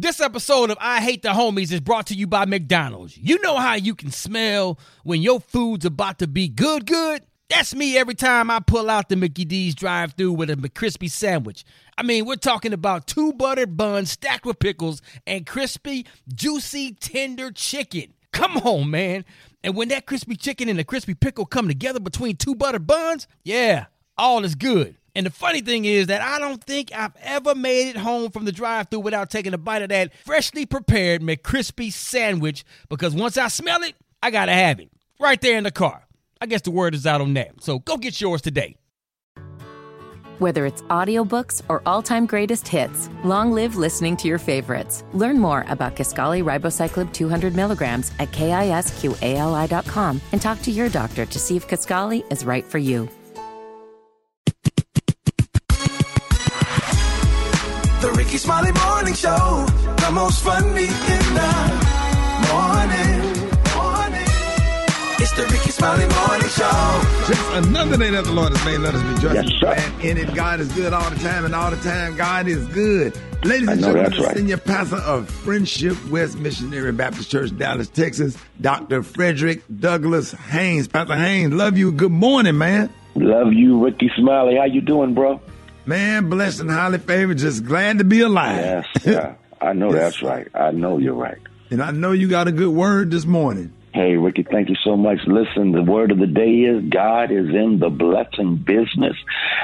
This episode of I Hate the Homies is brought to you by McDonald's. You know how you can smell when your food's about to be good, good? That's me every time I pull out the Mickey D's drive through with a McCrispy sandwich. I mean, we're talking about two buttered buns stacked with pickles and crispy, juicy, tender chicken. Come on, man. And when that crispy chicken and the crispy pickle come together between two buttered buns, yeah, all is good. And the funny thing is that I don't think I've ever made it home from the drive through without taking a bite of that freshly prepared McCrispy sandwich because once I smell it, I gotta have it right there in the car. I guess the word is out on that. So go get yours today. Whether it's audiobooks or all-time greatest hits, long live listening to your favorites. Learn more about Kisqali Ribociclib 200 milligrams at kisqali.com and talk to your doctor to see if Kisqali is right for you. Rickey Smiley Morning Show, the most funny in the morning. morning. It's the Rickey Smiley Morning Show. Just another day that the Lord has made. Let us rejoice. Yes, sir. And in it, God is good all the time, and all the time, God is good. Ladies I and gentlemen, that's right. senior pastor of Friendship West Missionary Baptist Church, Dallas, Texas, Dr. Frederick Douglass Haynes. Pastor Haynes, love you. Good morning, man. Love you, Rickey Smiley. How you doing, bro? Man, blessed and highly favored. Just glad to be alive. Yes, yeah. I know Yes. that's right. I know you're right. and I know you got a good word this morning. Hey, Rickey, thank you so much. Listen, the word of the day is God is in the blessing business.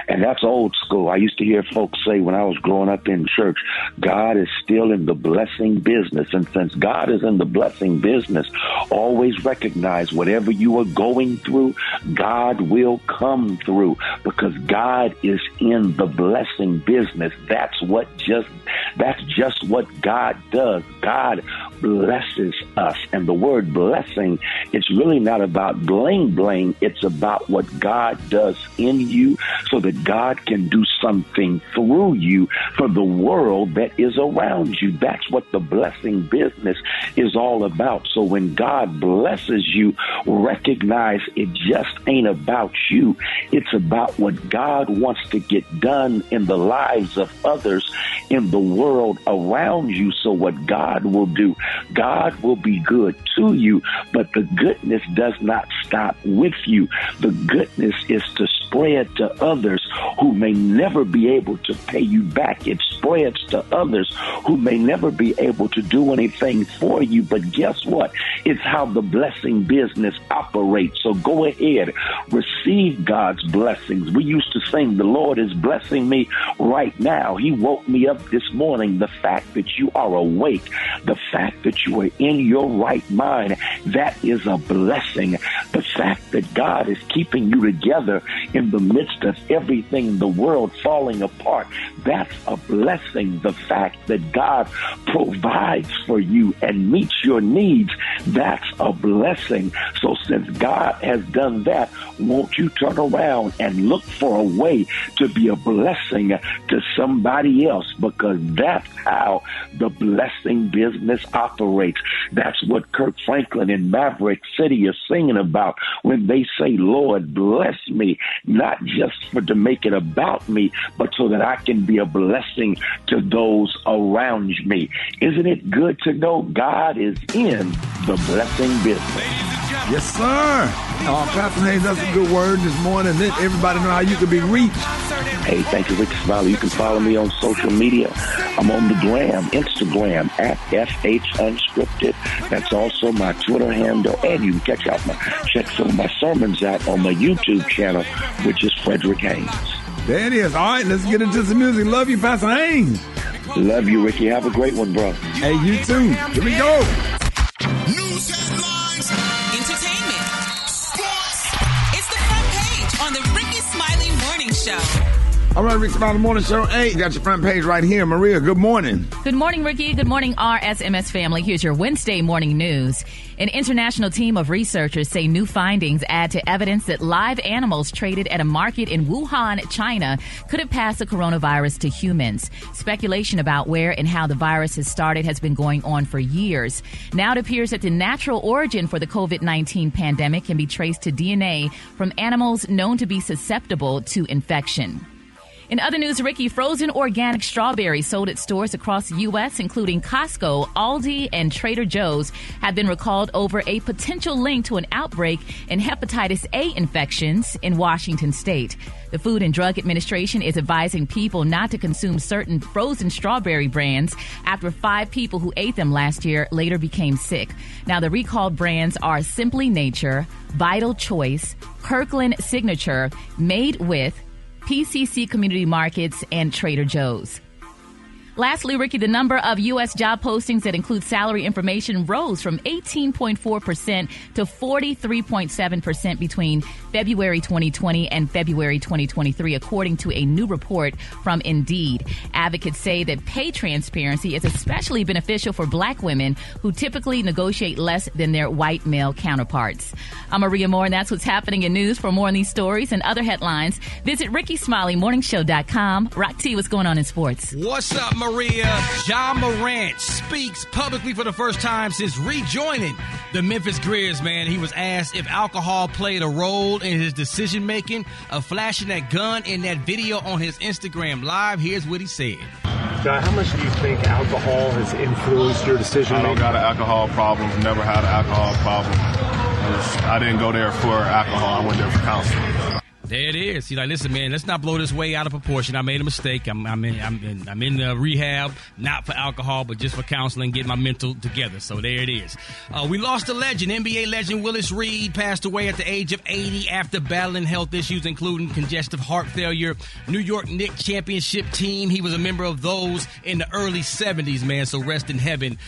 And that's old school. I used to hear folks say when I was growing up in church, God is still in the blessing business. And since God is in the blessing business, always recognize whatever you are going through, God will come through because God is in the blessing business. That's what just, that's just what God does. God blesses us. And the word blessing, it's really not about bling bling. It's about what God does in you so that God can do something through you for the world that is around you. That's what the blessing business is all about. So when God blesses you, recognize it just ain't about you. It's about what God wants to get done in the lives of others in the world around you. So what God will do, God will be good to you, but the goodness does not stop with you. The goodness is to spread to others who may never be able to pay you back. It spreads to others who may never be able to do anything for you. But guess what? It's how the blessing business operates. So go ahead, receive God's blessings. We used to sing, The Lord is blessing me right now. He woke me up this morning. The fact that you are awake, the fact that you are in your right mind, that is a blessing. The fact that God is keeping you together in the midst of everything in the world falling apart, that's a blessing. The fact that God provides for you and meets your needs, that's a blessing. So since God has done that, won't you turn around and look for a way to be a blessing to somebody else because that's how the blessing business operates. That's what Kirk Franklin in Maverick City is singing about when they say, Lord, bless me, not just for to make it about me, but so that I can be a blessing to those around me. Isn't it good to know God is in the blessing business? Yes, sir. Uh, Pastor Haynes, that's a good word this morning. Let everybody know how you can be reached. Hey, thank you, Rickey Smiley. You can follow me on social media. I'm on the gram, Instagram at FH Unscripted. That's also my Twitter handle, and you can catch out my check some of my sermons out on my YouTube channel, which is Frederick Haynes. There it is. All right, let's get into some music. Love you, Pastor Haynes. Love you, Rickey. Have a great one, bro. Hey, you too. Here we go. News headlines, Show. All right, Rick Smiley Morning Show. Hey, you got your front page right here. Maria, good morning. Good morning, Rickey. Good morning, RSMS family. Here's your Wednesday morning news. An international team of researchers say new findings add to evidence that live animals traded at a market in Wuhan, China, could have passed the coronavirus to humans. Speculation about where and how the virus has started has been going on for years. Now it appears that the natural origin for the COVID 19 pandemic can be traced to DNA from animals known to be susceptible to infection. In other news, Rickey, frozen organic strawberries sold at stores across the U.S., including Costco, Aldi, and Trader Joe's, have been recalled over a potential link to an outbreak in hepatitis A infections in Washington state. The Food and Drug Administration is advising people not to consume certain frozen strawberry brands after five people who ate them last year later became sick. Now, the recalled brands are Simply Nature, Vital Choice, Kirkland Signature, Made with, PCC Community Markets, and Trader Joe's. Lastly, Rickey, the number of U.S. job postings that include salary information rose from 18.4% to 43.7% between February 2020 and February 2023, according to a new report from Indeed. Advocates say that pay transparency is especially beneficial for black women who typically negotiate less than their white male counterparts. I'm Maria Moore, and that's what's happening in news. For more on these stories and other headlines, visit RickySmileyMorningShow.com. Rock T, what's going on in sports? What's up? Ja Morant speaks publicly for the first time since rejoining the Memphis Grizz, man. He was asked if alcohol played a role in his decision making of flashing that gun in that video on his Instagram Live. Here's what he said. Ja, how much do you think alcohol has influenced your decision I don't got an alcohol problem. Never had an alcohol problem. I didn't go there for alcohol. I went there for counseling. There it is. He's like, listen, man, let's not blow this way out of proportion. I made a mistake. I'm, I'm in, I'm in, I'm in the rehab, not for alcohol, but just for counseling, get my mental together. So there it is. Uh, we lost a legend. NBA legend Willis Reed passed away at the age of 80 after battling health issues, including congestive heart failure. New York Knicks championship team. He was a member of those in the early 70s, man. So rest in heaven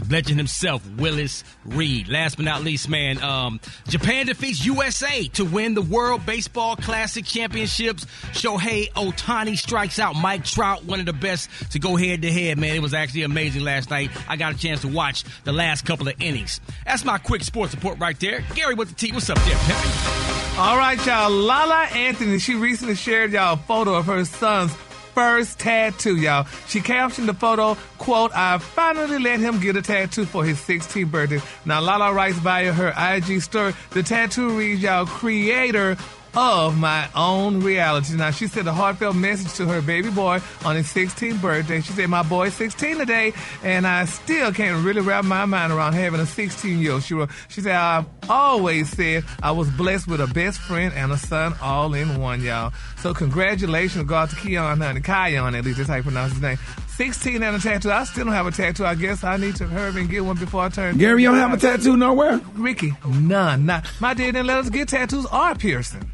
the legend himself, Willis Reed. Last but not least, man, um, Japan defeats USA to win the World Baseball Classic Championships. Shohei Ohtani strikes out Mike Trout, one of the best to go head to head, man. It was actually amazing last night. I got a chance to watch the last couple of innings. That's my quick sports report right there. Gary with the T. What's up there, Peppy? All right, y'all. La La Anthony, she recently shared y'all a photo of her son's first tattoo, y'all. She captioned the photo, quote, I finally let him get a tattoo for his 16th birthday. Now, La La writes via her IG story, the tattoo reads, y'all, creator of my own reality. Now, she sent a heartfelt message to her baby boy on his 16th birthday. She said, My boy's 16 today, and I still can't really wrap my mind around having a 16 year old. She, wrote, she said, I've always said I was blessed with a best friend and a son all in one, y'all. So, congratulations, God to Kiyan, honey. Kion, at least that's how you pronounce his name. 16 and a tattoo. I still don't have a tattoo. I guess I need to hurry and get one before I turn. Gary, you don't have a tattoo nowhere? Rickey, none. Not my dad didn't let us get tattoos or piercing.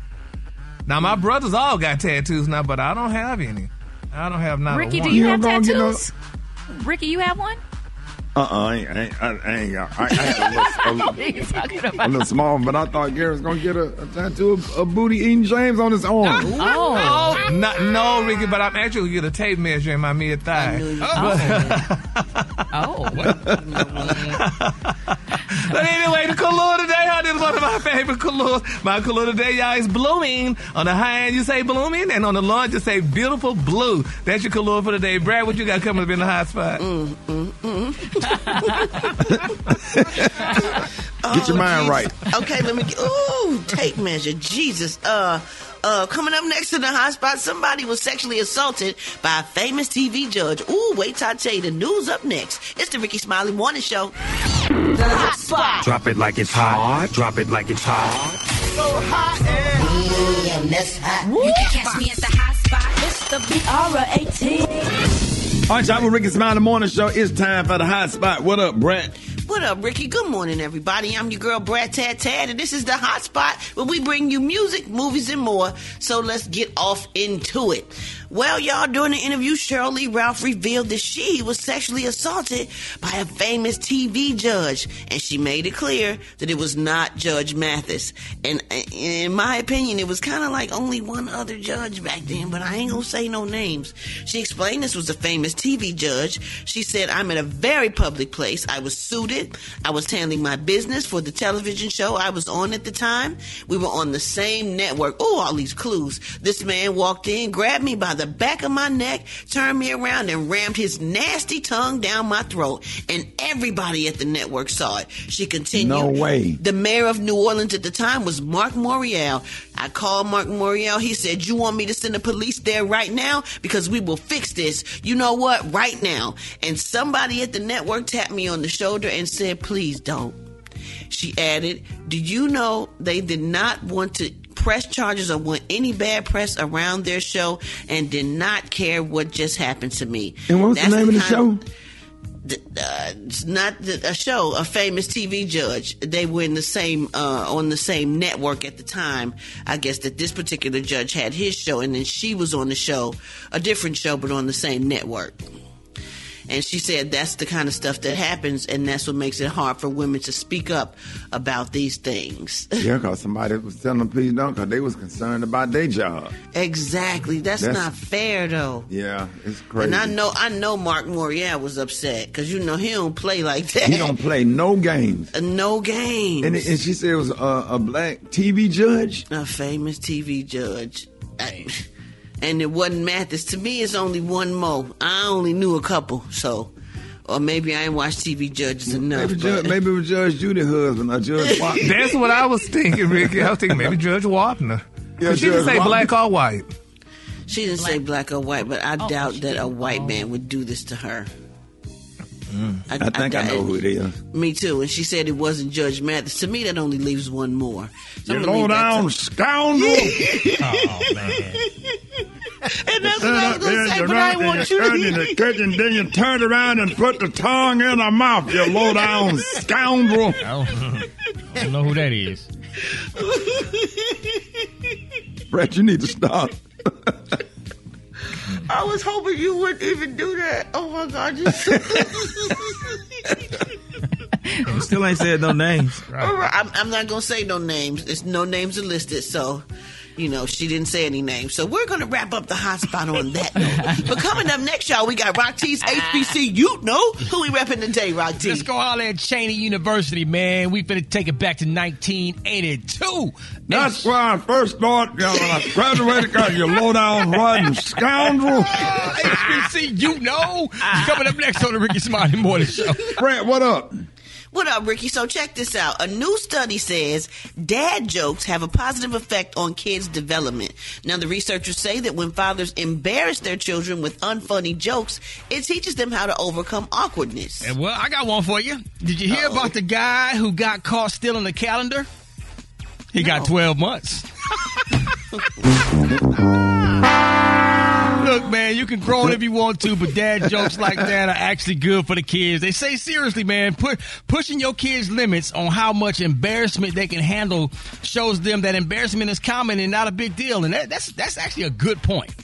Now my brothers all got tattoos now, but I don't have any. I don't have not. Rickey, a do you, You have don't gonna tattoos? Rickey, you have one? Uh-uh, I ain't, I ain't, I ain't got, I, I had a little, What are you talking a, about? little small, but I thought Gary was gonna get a, a tattoo of, of Booty eating James on his arm. Oh, Oh, not, no, Rickey, but I'm actually gonna get a tape measure in my mid thigh. oh. But anyway, the color today, honey, is one of my favorite colors. My color today, y'all, is blooming. On the high end, you say blooming, and on the low end, you say beautiful blue. That's your color for today. Brat, what you got coming up in the hot spot? Get your mind right. Okay, let me get. Ooh, tape measure. Jesus. Uh, uh, coming up next to the hot spot, somebody was sexually assaulted by a famous TV judge. Ooh, wait till I tell you the news up next. It's the Rickey Smiley Morning Show. The hot spot. Drop it like it's hot. Drop it like it's hot. Damn, that's hot. You can catch me at the hot spot. It's the BR18. All right, y'all, with Rickey Smile in the Morning Show. It's time for the hot spot. What up, Brat? What up, Rickey? Good morning, everybody. I'm your girl, Brat Tat Tat, and this is the hot spot where we bring you music, movies, and more. So let's get off into it. Well, y'all, during the interview, Sheryl Lee Ralph revealed that she was sexually assaulted by a famous TV judge, and she made it clear that it was not Judge Mathis. And uh, in my opinion, it was kind of like only one other judge back then, but I ain't gonna say no names. She explained this was a famous TV judge. She said, I'm in a very public place. I was suited. I was handling my business for the television show I was on at the time. We were on the same network. Oh, all these clues. This man walked in, grabbed me by the back of my neck, turned me around, and rammed his nasty tongue down my throat. And everybody at the network saw it. She continued. No way. The mayor of New Orleans at the time was Mark Morial. I called Mark Morial. He said, You want me to send the police there right now? Because we will fix this. You know what? Right now. And somebody at the network tapped me on the shoulder and said, Please don't. She added, Do you know they did not want to press charges or want any bad press around their show and did not care what just happened to me? And what was That's the name of the show? uh, it's not a show, a famous TV judge. They were in the same uh, on the same network at the time. I guess that this particular judge had his show, and then she was on the show, a different show, but on the same network. And she said that's the kind of stuff that happens, and that's what makes it hard for women to speak up about these things. Yeah, because somebody was telling them please don't, because they was concerned about their job. exactly. That's, That's- not fair, though. Yeah, it's crazy. And I know, I know, Mark Morial was upset because you know he don't play like that. he don't play no games. Uh, no games. And, and she said it was a, a black TV judge. a famous TV judge. I- and it wasn't Mathis. To me, it's only one more. I only knew a couple, so. Or maybe I ain't watched TV judges enough. Maybe, Judge, maybe it was Judge Judy husband or Judge Watson. That's what I was thinking, Rickey. I was thinking maybe Judge Wapner. Yeah, she didn't say Wapner. black or white. She didn't say black or white, but I Oh, doubt that a white oh. man would do this to her. Mm. I think I, know who it is. Me too. And she said it wasn't Judge Mathis. To me, that only leaves one more. So You I'm low down to- scoundrel. Oh man. And that's what I was going to say, but I know, didn't want you turn in to. the kitchen, then you turn around and put the tongue in her mouth, you low down scoundrel. I don't, I don't know who that is. Brat, you need to stop. I was hoping you wouldn't even do that. Oh my God. You You still ain't said no names. All right, I'm, I'm not gonna say no names. It's no names are listed, so you know she didn't say any names. So we're gonna wrap up the hot spot on that note. but coming up next, y'all, we got Rock T's HBC. You know who we repping today, Rock T? Let's go holler at Cheyney University, man. We finna take it back to 1982. That's where I first thought, you know, when I graduated, God, you low down rotten scoundrel. Ah, HBC, you know. Coming up next on the Rickey Smiley Morning Show. Brat, what up? What up, Rickey? So check this out. A new study says dad jokes have a positive effect on kids' development. Now, the researchers say that when fathers embarrass their children with unfunny jokes, it teaches them how to overcome awkwardness. And well, I got one for you. Did you hear about the guy who got caught stealing the calendar? He got 12 months. Look, man, you can groan if you want to, but dad jokes like that are actually good for the kids. They say seriously, man, put, pushing your kids' limits on how much embarrassment they can handle shows them that embarrassment is common and not a big deal. And that, that's that's actually a good point.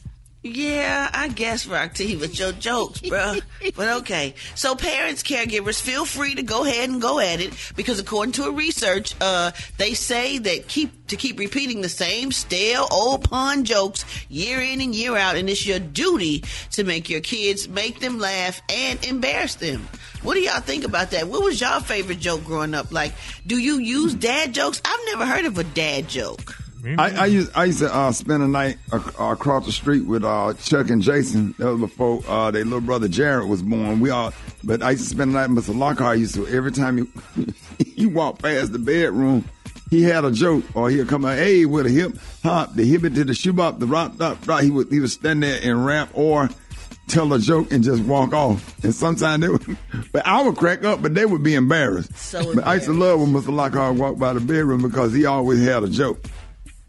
Yeah, I guess Rock T with your jokes, bro. but okay. So parents, caregivers, feel free to go ahead and go at it because according to a research, uh, they say that keep to keep repeating the same stale old pun jokes year in and year out, and it's your duty to make your kids make them laugh and embarrass them. What do y'all think about that? What was y'all favorite joke growing up? Like, do you use dad jokes? I've never heard of a dad joke. I, I used I used to uh, spend a night uh, across the street with uh, Chuck and Jason. That was before uh, their little brother Jared was born. We all, but I used to spend the night. with Mr. Lockhart used to every time you you walk past the bedroom, he had a joke or he'd come out, hey, with a hip hop, the hip it to the shoe bop, the rock, rock, rock. He would he would stand there and rap or tell a joke and just walk off. And sometimes they would, but I would crack up, but they would be embarrassed. So embarrassed. but I used to love when Mr. Lockhart walked by the bedroom because he always had a joke.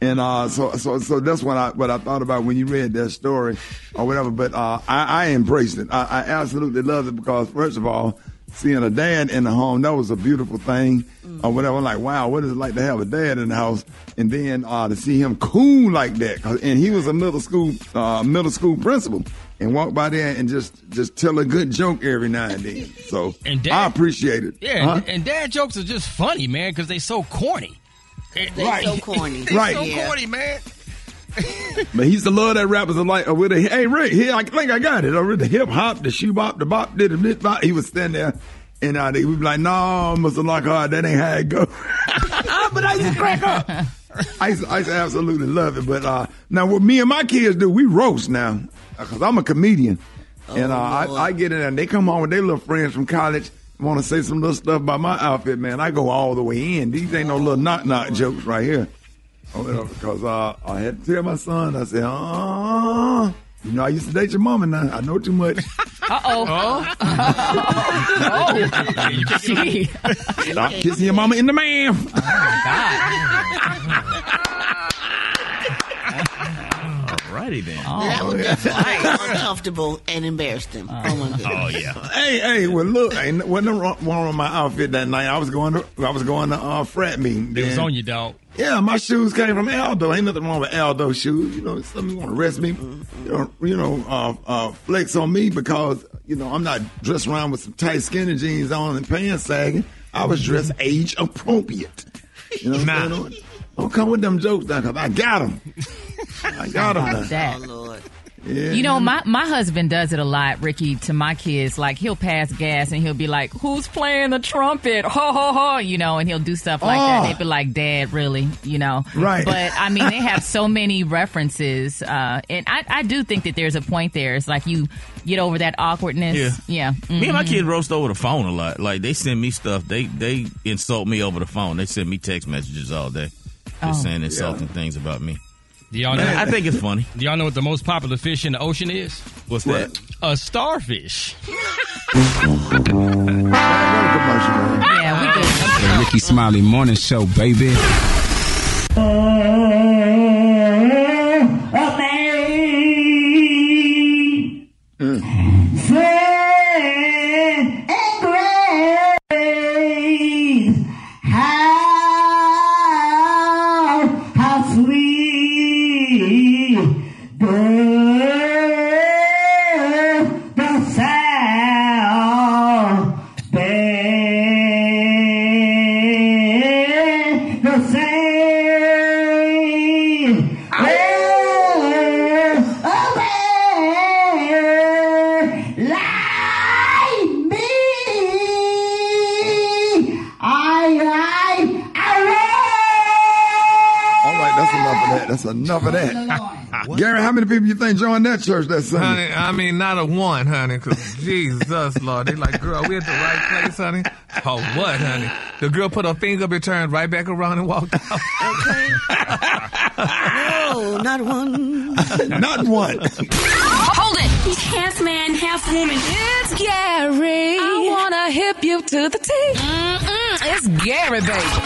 And uh, so, so, so that's what I what I thought about when you read that story or whatever. But uh, I, I embraced it. I, I absolutely loved it because first of all, seeing a dad in the home that was a beautiful thing or whatever. I'm like, wow, what is it like to have a dad in the house? And then uh, to see him cool like that, and he was a middle school uh, middle school principal. And walk by there and just just tell a good joke every now and then. So And dad- I appreciate it. Yeah, Huh? and, and dad jokes are just funny, man, because they're so corny. They so corny. They Right. so Yeah. corny, man. But he used to love that rappers are like uh, with a hey Rick, here I think I got it. Or with the hip hop, the shoe bop, the bop, did the bop. He would stand there And uh, they would be like, no, Mr. Lockhart, that ain't how it go. but I used to crack up. I used, to, I used to absolutely love it. But uh, now, what me and my kids do, we roast now. Because I'm a comedian. and uh, I, I get in there, and they come home with their little friends from college, want to say some little stuff about my outfit, man. I go all the way in. These ain't no little knock knock jokes right here. Because uh, I had to tell my son, I said, uh, you know, I used to date your mama now. I know too much. Uh oh. oh. Gee. Stop kissing your mama in the mouth. Alrighty then. that would definitely uncomfortable and embarrass them. oh my goodness. Oh yeah. Hey, hey, well, look, ain't wasn't wrong wrong with my outfit that night. I was going to, I was going to uh, frat meeting. It was then- on you, dog. Yeah, my shoes came from Aldo. Ain't nothing wrong with Aldo shoes. You know, some want to arrest me, you know, you know uh, uh, flex on me because you know I'm not dressed around with some tight skinny jeans on and pants sagging. I was dressed age appropriate. You know, what I'm saying? Don't- don't come with them jokes now because I got them. I got them. That. Lord. Yeah. You know, my, my husband does it a lot, Rickey, to my kids. Like, he'll pass gas and he'll be like, Who's playing the trumpet? Ho, ho, ho. You know, and he'll do stuff like Oh. that. They'd be like, Dad, really? You know? Right. But, I mean, they have so many references. Uh, and I, I do think that there's a point there. It's like you get over that awkwardness. Yeah. Yeah. Me and my Mhm. kids roast over the phone a lot. Like they send me stuff. They they insult me over the phone. They send me text messages all day, Oh. just Oh. saying insulting things about me. Do y'all know? I think it's funny. Do y'all know what the most popular fish in the ocean is? What's that? A starfish. Yeah, we good. The Rickey Smiley Morning Show, baby. Mm. How enough of that. Gary, how many people you think joined that church that Sunday? Honey, I mean, not a one, honey, because Jesus, Lord. They like, girl, we at the right place, honey. Oh, what, honey? The girl put her finger up and turned right back around and walked out. Okay. no, not one. Not one. Hold it. He's half man, half woman. It's Gary. I wanna hip you to the teeth. Mm-mm, it's Gary, baby.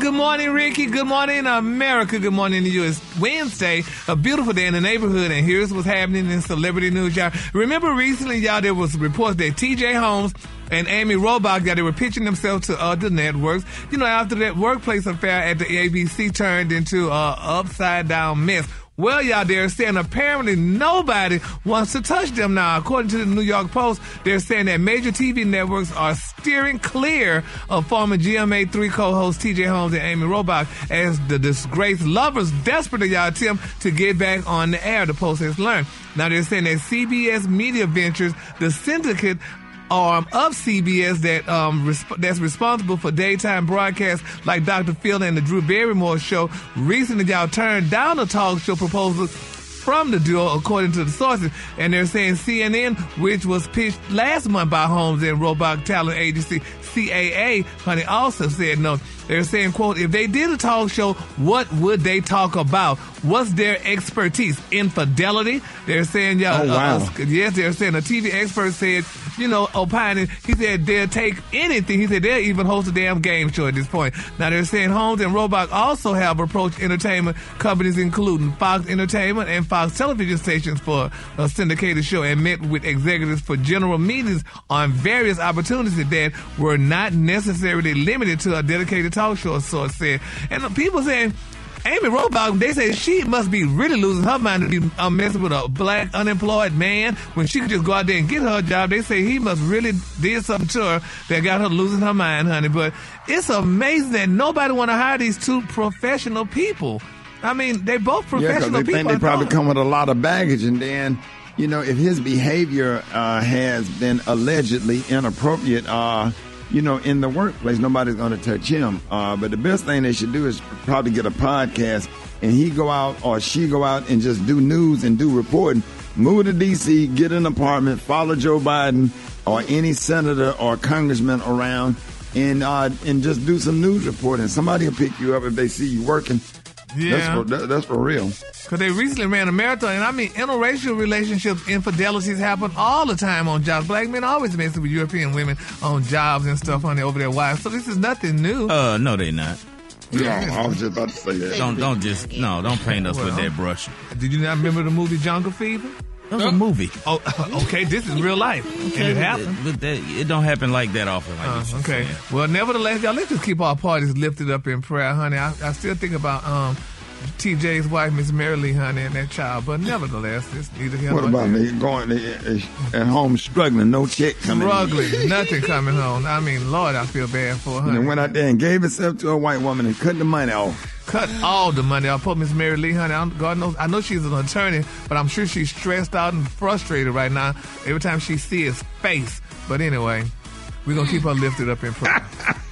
Good morning, Ricky. Good morning, America. Good morning to you. It's Wednesday, a beautiful day in the neighborhood, and here's what's happening in celebrity news, y'all. Remember recently, y'all, there was reports that T.J. Holmes and Amy Robach, that they were pitching themselves to other networks. You know, after that workplace affair at the ABC turned into a upside down mess. Well, y'all, they're saying apparently nobody wants to touch them now. According to the New York Post, they're saying that major TV networks are steering clear of former GMA3 co-hosts TJ Holmes and Amy Robach as the disgraced lovers desperately, y'all, attempt to get back on the air, the Post has learned. Now, they're saying that CBS Media Ventures, the syndicate arm of CBS that um resp- that's responsible for daytime broadcasts like Dr. Phil and the Drew Barrymore show recently y'all turned down a talk show proposal from the duo according to the sources and they're saying CNN which was pitched last month by Holmes and Robach talent agency CAA honey also said no they're saying quote if they did a talk show what would they talk about what's their expertise infidelity they're saying y'all Oh, wow. uh, yes they're saying a TV expert said you know, opining. He said they'll take anything. He said they'll even host a damn game show at this point. Now they're saying Holmes and Robach also have approached entertainment companies, including Fox Entertainment and Fox television stations for a syndicated show and met with executives for general meetings on various opportunities that were not necessarily limited to a dedicated talk show, source said. And people saying, Amy Robach, they say she must be really losing her mind to be uh, messing with a black unemployed man when she could just go out there and get her job. They say he must really did something to her that got her losing her mind, honey. But it's amazing that nobody want to hire these two professional people. I mean, they both Yeah, professional they people. think they probably come with a lot of baggage, and then you know, if his behavior uh, has been allegedly inappropriate, uh, you know, in the workplace, nobody's going to touch him. Uh, but the best thing they should do is probably get a podcast and he go out or she go out and just do news and do reporting. Move to D.C., get an apartment, follow Joe Biden or any senator or congressman around, and uh, and just do some news reporting. Somebody will pick you up if they see you working. Yeah. That's for, that, that's for real. Because they recently ran a marathon, and I mean, interracial relationships, infidelities happen all the time on jobs. Black men always messing with European women on jobs and stuff, honey, over their wives. So this is nothing new. Uh, no, they not. Yeah, I was just about to say that. Don't don't just no, don't paint us with that brush. Did you not remember the movie Jungle Fever? That was a movie. Oh, okay. This is real life, and it happened. But that, it don't happen like that often. Like Uh, okay. Well, nevertheless, y'all, let's just keep our parties lifted up in prayer, honey. I, I still think about um, TJ's wife, Miss Marilee, honey, and that child. But nevertheless, it's neither here What about me going uh, at home struggling, no check coming? Struggling, nothing coming home. I mean, Lord, I feel bad for her. And went out there and gave himself to a white woman and cut the money off. Cut all the money. I put Miss Marilee, honey. I'm, God knows, I know she's an attorney, but I'm sure she's stressed out and frustrated right now every time she sees his face. But anyway, we're gonna keep her lifted up in prayer.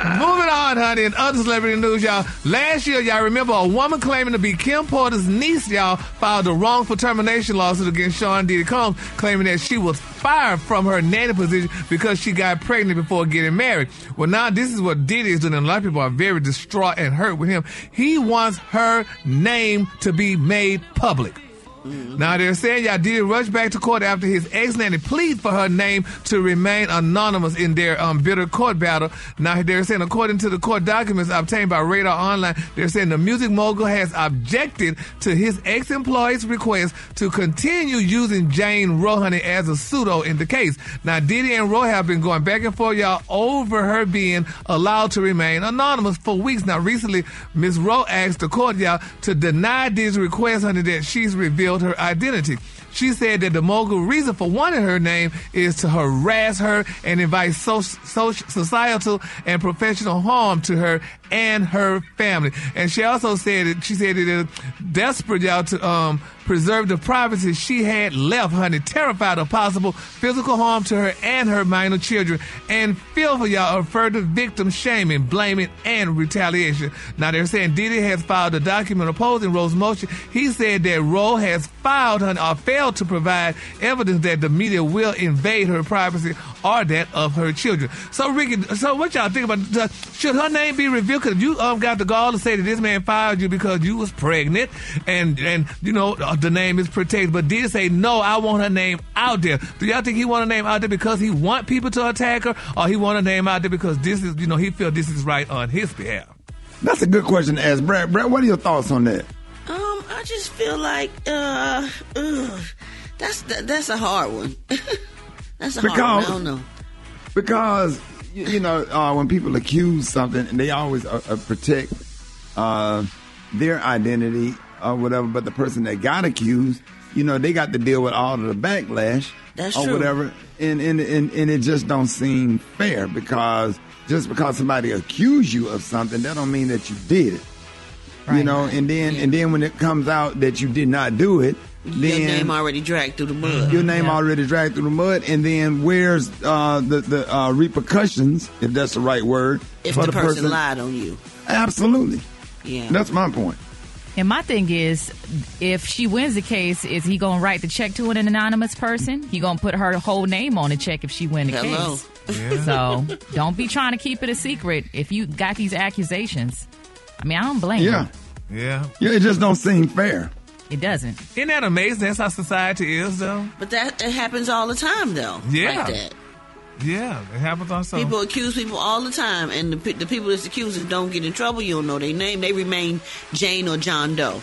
Moving on, honey, and other celebrity news, y'all. Last year, y'all remember a woman claiming to be Kim Porter's niece, y'all, filed a wrongful termination lawsuit against Sean Diddy Combs, claiming that she was fired from her nanny position because she got pregnant before getting married. Well, now this is what Diddy is doing, and a lot of people are very distraught and hurt with him. He wants her name to be made public. Now they're saying y'all did rush back to court after his ex nanny plead for her name to remain anonymous in their um, bitter court battle. Now they're saying, according to the court documents obtained by Radar Online, they're saying the music mogul has objected to his ex employee's request to continue using Jane Rohani as a pseudo in the case. Now Diddy and Roy have been going back and forth, y'all, over her being allowed to remain anonymous for weeks. Now recently, Ms. Roe asked the court, y'all, to deny Diddy's request under that she's revealed her identity. She said that the mogul reason for wanting her name is to harass her and invite so, so, societal and professional harm to her and her family. And she also said that she said it is desperate, y'all, to um, preserve the privacy she had left, honey, terrified of possible physical harm to her and her minor children, and fearful, y'all, of further victim shaming, blaming, and retaliation. Now they're saying Diddy has filed a document opposing Roe's motion. He said that Roe has filed honey, or failed to provide evidence that the media will invade her privacy or that of her children. So Rickey, so what y'all think about? uh, Should her name be revealed? Because you um got the gall to say that this man fired you because you was pregnant, and and you know uh, the name is protected. But did say no? I want her name out there. Do y'all think he want her name out there because he want people to attack her, or he want her name out there because this is you know he feel this is right on his behalf? That's a good question to ask, Brat. Brat, what are your thoughts on that? Um, I just feel like uh, ugh, that's that, that's a hard one. that's a hard one. I don't know. Because you, you know uh, when people accuse something, and they always uh, uh, protect uh, their identity or whatever, but the person that got accused, you know, they got to deal with all of the backlash That's or true. whatever, and and, and and it just don't seem fair because just because somebody accused you of something, that don't mean that you did it. You know, and then and then when it comes out that you did not do it, then Your name already dragged through the mud. your name already dragged through the mud, and then where's uh, the the uh, repercussions, if that's the right word, if for the, person, lied on you. Absolutely, Yeah. that's my point. And my thing is, if she wins the case, is he gonna write the check to an anonymous person? He gonna put her whole name on the check if she win the Hello. case. So don't be trying to keep it a secret if you got these accusations. I mean, I don't blame Yeah, her. Yeah. yeah, it just don't seem fair. It doesn't. Isn't that amazing? That's how society is, though. But that it happens all the time, though. Yeah. Like that. Yeah, it happens on some. People accuse people all the time, and the, the people that's accused don't get in trouble. You don't know their name. They remain Jane or John Doe.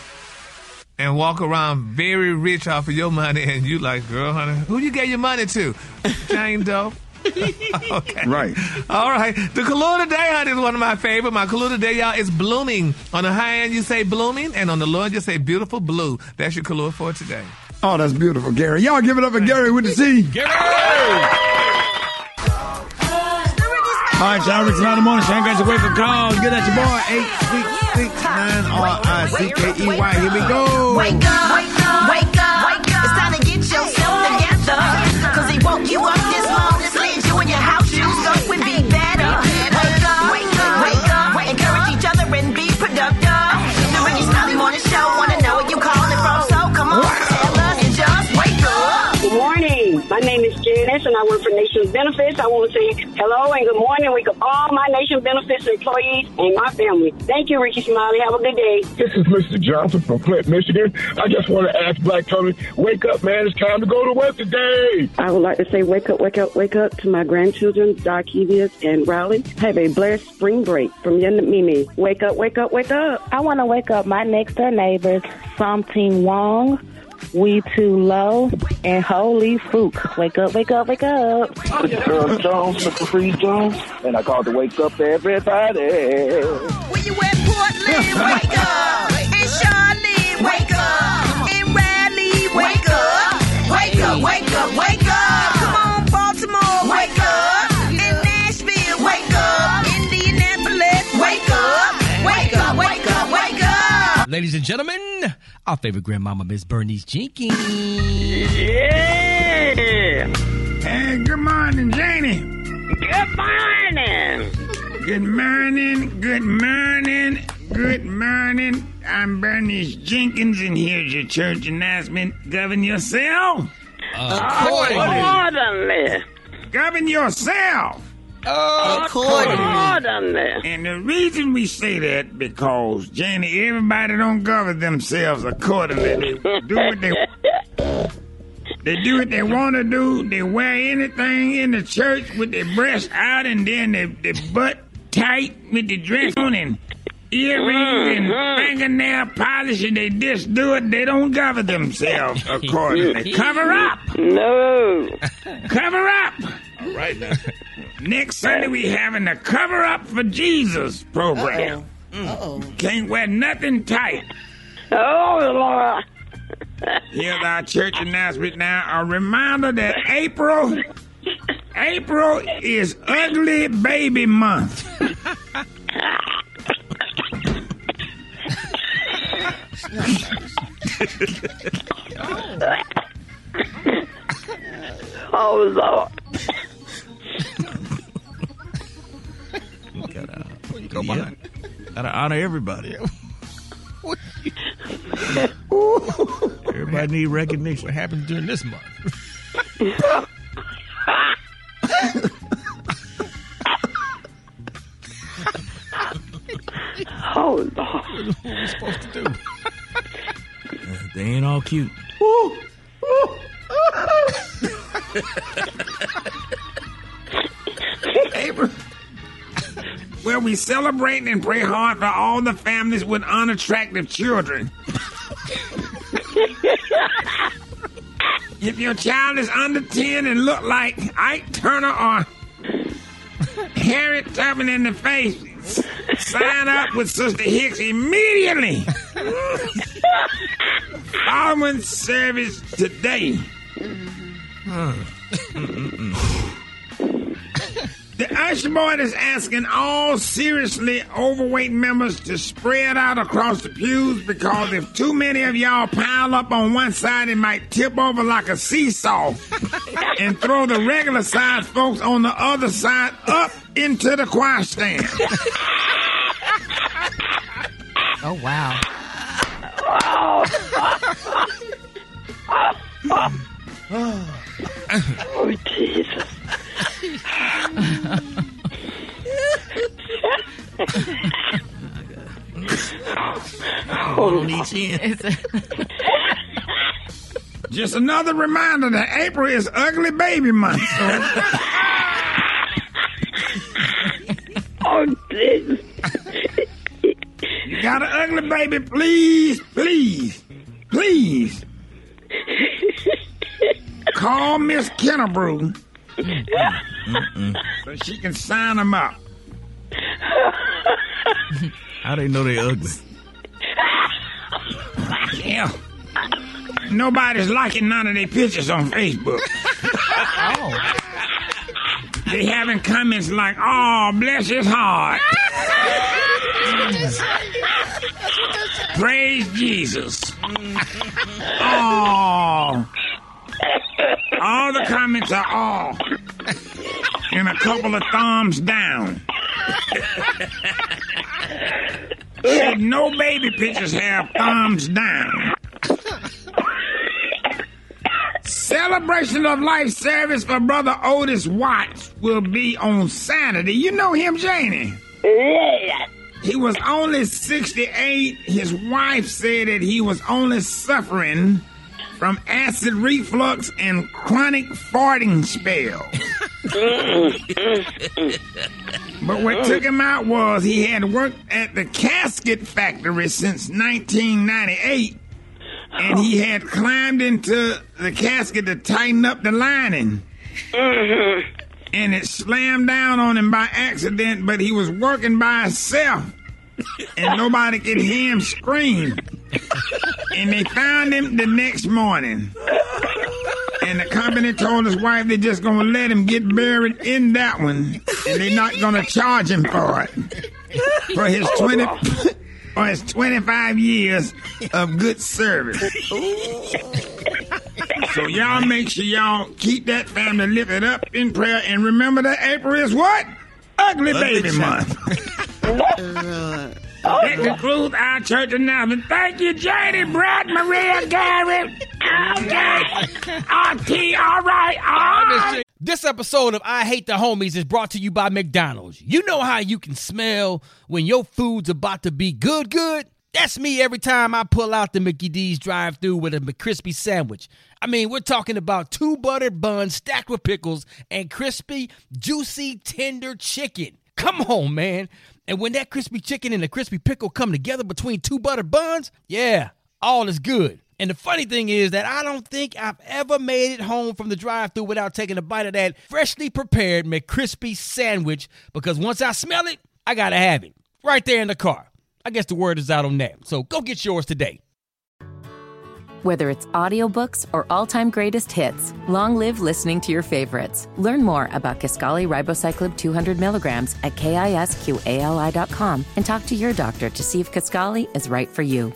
and walk around very rich off of your money, and you like, girl, honey, who you gave your money to? Jane Doe. okay. Right. All right. The color today, honey, is one of my favorite. My color today, y'all, is blooming. On the high end, you say blooming, and on the low end, you say beautiful blue. That's your color for today. Oh, that's beautiful, Gary. Y'all give it up for Gary with the C. Gary. All right, y'all. Rick Smiley Morning Show. I got your wake up call. Get at your boy. Eight six six nine R I C K E Y. Here we go. Wake up, Nation Benefits. I want to say hello and good morning. Wake up all my Nation Benefits employees and my family. Thank you, Rickey Smiley. Have a good day. This is Mr. Johnson from Flint, Michigan. I just want to ask Black Tony, wake up, man. It's time to go to work today. I would like to say wake up, wake up, wake up to my grandchildren, Darkevius and Riley. Have a blessed spring break from Yen Mimi. Wake up, wake up, wake up. I want to wake up my next door neighbors, Something Wong, We Too Low, and Holy Fook. Wake up, wake up, wake up. Earl Jones, Mr. Freeze Jones, and I called to wake up everybody. Where you at, Portland? Wake up. And Charlotte, wake up. And Raleigh, wake up. Wake up, wake up, wake up. Ladies and gentlemen, our favorite grandmama, Miss Bernice Jenkins. Yeah. Hey, good morning, Janie. Good morning. Good morning, good morning, good morning. I'm Bernice Jenkins, and here's your church announcement. Govern yourself. Accordingly. Govern yourself. Accordingly. And the reason we say that because Janie, everybody don't govern themselves accordingly. They do what they they do what they want to do. They wear anything in the church with their breasts out and then their, their butt tight with the dress on and earrings and fingernail polish and they just do it. They don't govern themselves accordingly. Cover up. No. Cover up. All right now. Next Sunday we having the Cover Up for Jesus program. Uh-oh. Mm. Can't wear nothing tight. Oh, Lord. Here's our church announcement now. A reminder that April April is ugly baby month. Oh, Lord. Gotta, go behind. Gotta honor everybody. Everybody need recognition. What happens during this month? Oh, Lord. What are we supposed to do? They ain't all cute. April. Where we celebrate and pray hard for all the families with unattractive children. if your child is under 10 and look like Ike Turner or Harriet Tubman in the face, sign up with Sister Hicks immediately. Following service today. Mm-hmm. Hmm. The usher board is asking all seriously overweight members to spread out across the pews because if too many of y'all pile up on one side, it might tip over like a seesaw and throw the regular size folks on the other side up into the choir stand. Oh, wow. Oh, Jesus. One on each end. Just another reminder that April is ugly baby month. Oh, Jesus. You got an ugly baby, please, please, please. Call Miss Kennebrew so she can sign them up. How they know they ugly? Yeah. Nobody's liking none of their pictures on Facebook. Oh. They having comments like, oh, bless his heart. Praise Jesus. Oh. All the comments are all. And a couple of thumbs down. Said no baby pictures have thumbs down. celebration of life service for Brother Otis Watts will be on Saturday. You know him, Janie? Yeah. He was only 68. His wife said that he was only suffering from acid reflux and chronic farting spell. but what took him out was he had worked at the casket factory since 1998 and he had climbed into the casket to tighten up the lining. And it slammed down on him by accident, but he was working by himself. And nobody could hear him scream. And they found him the next morning. And the company told his wife they're just gonna let him get buried in that one. And they're not gonna charge him for it. For his 20 for his 25 years of good service. So y'all make sure y'all keep that family lifted up in prayer and remember that April is what? Ugly, baby month. Oh. that concludes our church announcement. Thank you, Janie, Brat, Maria, Gary. Okay. RT, all right. All right. This episode of I Hate the Homies is brought to you by McDonald's. You know how you can smell when your food's about to be good, good? That's me every time I pull out the Mickey D's drive through with a McCrispy sandwich. I mean, we're talking about two buttered buns stacked with pickles and crispy, juicy, tender chicken. Come on, man. And when that crispy chicken and the crispy pickle come together between two buttered buns, yeah, all is good. And the funny thing is that I don't think I've ever made it home from the drive through without taking a bite of that freshly prepared McCrispy sandwich because once I smell it, I gotta have it. Right there in the car. I guess the word is out on that. So go get yours today. Whether it's audiobooks or all-time greatest hits, long live listening to your favorites. Learn more about Kisqali Ribociclib 200 milligrams at kisqali.com and talk to your doctor to see if Kisqali is right for you.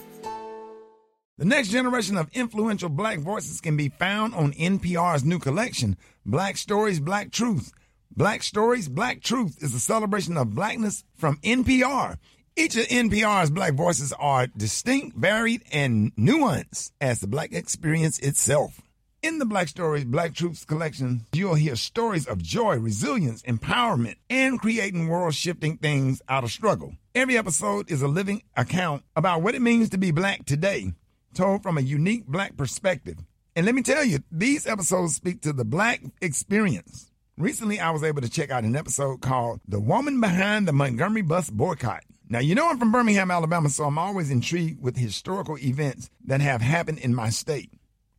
The next generation of influential black voices can be found on NPR's new collection, Black Stories, Black Truth. Black Stories, Black Truth is a celebration of blackness from NPR. Each of NPR's black voices are distinct, varied, and nuanced as the black experience itself. In the Black Stories, Black Truths collection, you'll hear stories of joy, resilience, empowerment, and creating world shifting things out of struggle. Every episode is a living account about what it means to be black today, told from a unique black perspective. And let me tell you, these episodes speak to the black experience. Recently, I was able to check out an episode called The Woman Behind the Montgomery Bus Boycott. Now, you know I'm from Birmingham, Alabama, so I'm always intrigued with historical events that have happened in my state.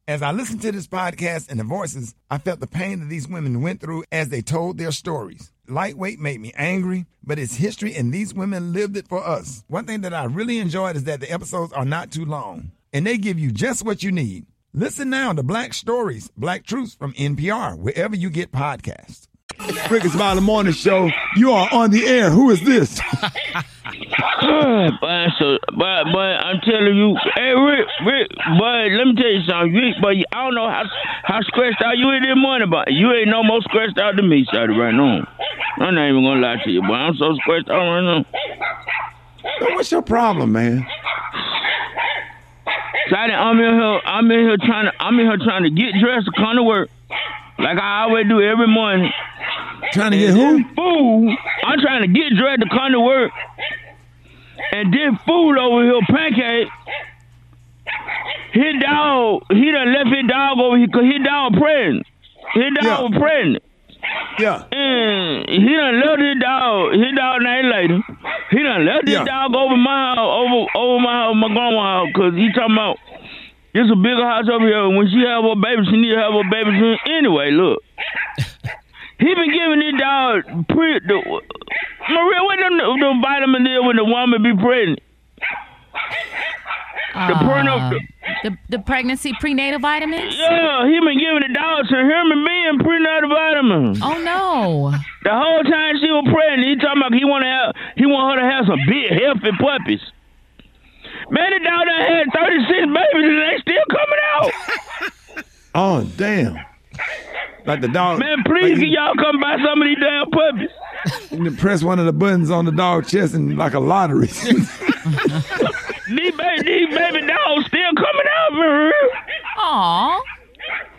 As I listened to this podcast and the voices, I felt the pain that these women went through as they told their stories. Lightweight made me angry, but it's history and these women lived it for us. One thing that I really enjoyed is that the episodes are not too long and they give you just what you need. Listen now to Black Stories, Black Truths from NPR, wherever you get podcasts. Rick is about the morning show. You are on the air. Who is this? but, so, but but I'm telling you, hey Rick, Rick, but let me tell you something, Rick, but I don't know how how scratched out you is this morning, but you ain't no more scratched out than me, Shotty, right now. I'm not even gonna lie to you, but I'm so scratched out right now. What's your problem, man? Shotty, I'm in here, I'm in here trying to, I'm in here trying to get dressed to come to work, like I always do every morning. Trying to get who? Fool. I'm trying to get dressed to come to work. And this fool over here, Pancake, his dog, he done left his dog over here because his dog pregnant. His dog was pregnant. Yeah. And he done left his dog, his dog named later. He done left his Yeah. dog over my house, over over my house, my grandma's house, because he talking about it's a bigger house over here. When she have her baby, she need to have her baby soon. Anyway, look. he been giving his dog pre the Maria, what them the vitamin is when the woman be pregnant? The prenatal Uh, the the pregnancy prenatal vitamins. Yeah, he been giving the dog some human being prenatal vitamins. Oh no! The whole time she was pregnant, he talking about he want to have he want her to have some big healthy puppies. Man, the dog done had thirty six babies and they still coming out. Oh, damn. Like the dog. Man, please can y'all come buy some of these damn puppies? You press one of the buttons on the dog chest and like a lottery. These baby, these baby dogs still coming out, man. Aw.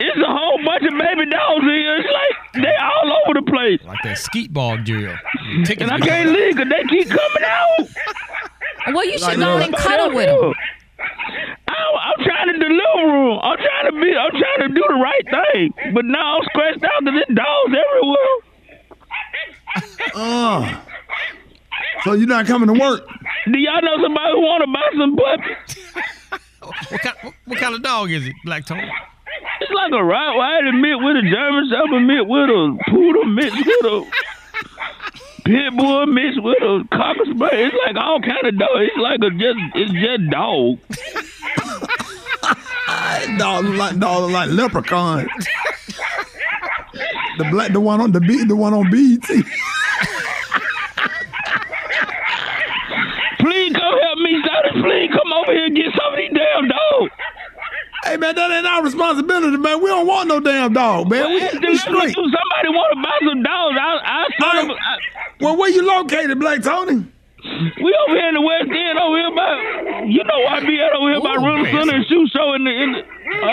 It's a whole bunch of baby dogs here. It's like they all over the place. Like that Skee-Ball drill. And I can't leave because they keep coming out. Well, you should Like, go and cuddle with him. I, I'm trying to deliver them. I'm trying to be. I'm trying to do the right thing. But now I'm scratched out because there's dogs everywhere. Oh. So you're not coming to work? Do y'all know somebody who want to buy some puppies? What kind, what, what kind of dog is it, Black Tony? It's like a Rottweiler mixed with a German Shepherd mixed with a poodle mixed with a pit bull mixed with a cocker spaniel. It's like all kind of dog. It's like a just it's just dog. dog like dog like leprechaun. the black, the one on the beat the one on BET. Please come help me, Daddy. Please come over here and get some of these damn dogs. Hey man, that ain't our responsibility, man. We don't want no damn dog, man. We, Well, we if straight. somebody want to buy some dogs, I I send them. I, Well, where you located, Black Tony? we over here in the West End, over here by you know why I be out over here by Ooh, Rental man, Center and Shoe Show in the, in the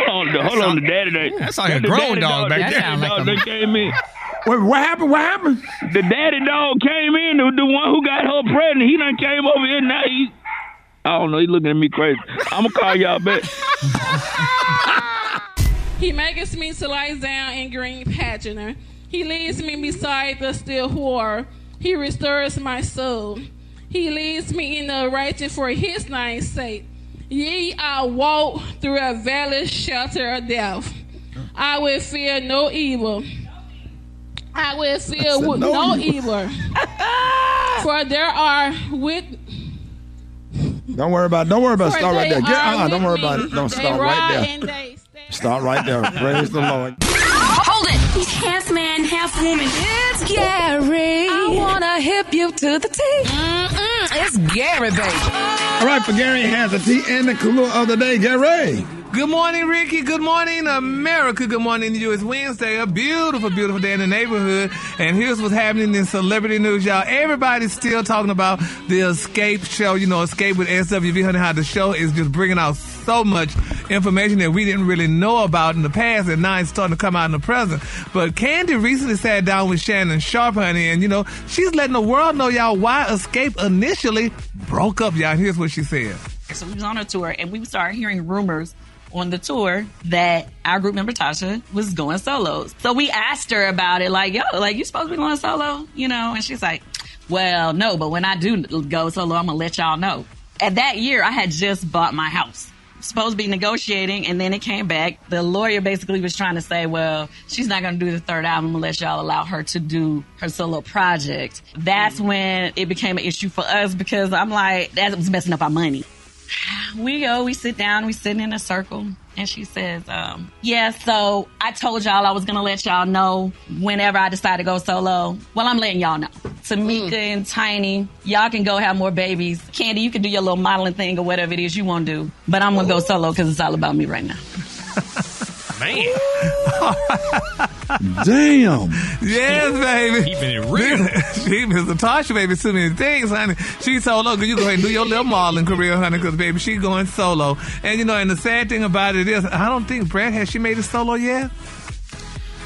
hold on, the, hold on, the daddy day. That's like a grown daddy dog back there. daddy like dog a- that came in. Wait, what happened? What happened? The daddy dog came in, the, the one who got her pregnant. He done came over here now. He, I don't know. He looking at me crazy. I'm gonna call y'all back. He makes me to lie down in green pageant. He leads me beside the still whore. He restores my soul. He leads me in the righteous for his name's sake. Yea, I walk through a valley shelter of death. I will fear no evil. I will fear said no, no evil. for there are with Don't worry about. Don't worry about. For Start right there. Get, uh, don't worry me. about it. Don't They start right there. and they Start right there. Praise the Lord. Hold it. He's half man, half woman. It's Gary. I wanna hip you to the T. It's Gary, baby. All right, for Gary has a tea and the cooler of the day. Gary. Good morning, Rickey. Good morning, America. Good morning to you. It's Wednesday, a beautiful, beautiful day in the neighborhood. And here's what's happening in celebrity news, y'all. Everybody's still talking about the Xscape show. You know, Xscape with SWV Honey, how the show is just bringing out so much information that we didn't really know about in the past, and now it's starting to come out in the present. But Kandi recently sat down with Shannon Sharpe, honey, and you know, she's letting the world know, y'all, why Xscape initially broke up, y'all. Here's what she said. So we was on a tour and we started hearing rumors on the tour that our group member Tasha was going solo. So we asked her about it, like, yo, like you supposed to be going solo, you know? And she's like, well, no, but when I do go solo, I'm gonna let y'all know. At that year, I had just bought my house. Supposed to be negotiating, and then it came back. The lawyer basically was trying to say, well, she's not going to do the third album unless y'all allow her to do her solo project. That's when it became an issue for us because I'm like, that was messing up our money we go, we sit down, we sitting in a circle, and she says, um, Yeah, so I told y'all I was gonna let y'all know whenever I decide to go solo. Well, I'm letting y'all know. Tamika and Tiny, y'all can go have more babies. Kandi, you can do your little modeling thing or whatever it is you want to do. But I'm gonna go solo because it's all about me right now. Man. Damn. Yes, baby. Keeping it real. she Miss Natasha, baby, too many things, honey. She solo. You go ahead and do your little modeling career, honey, because baby, she going solo. And you know, and the sad thing about it is, I don't think Brad has she made it solo yet.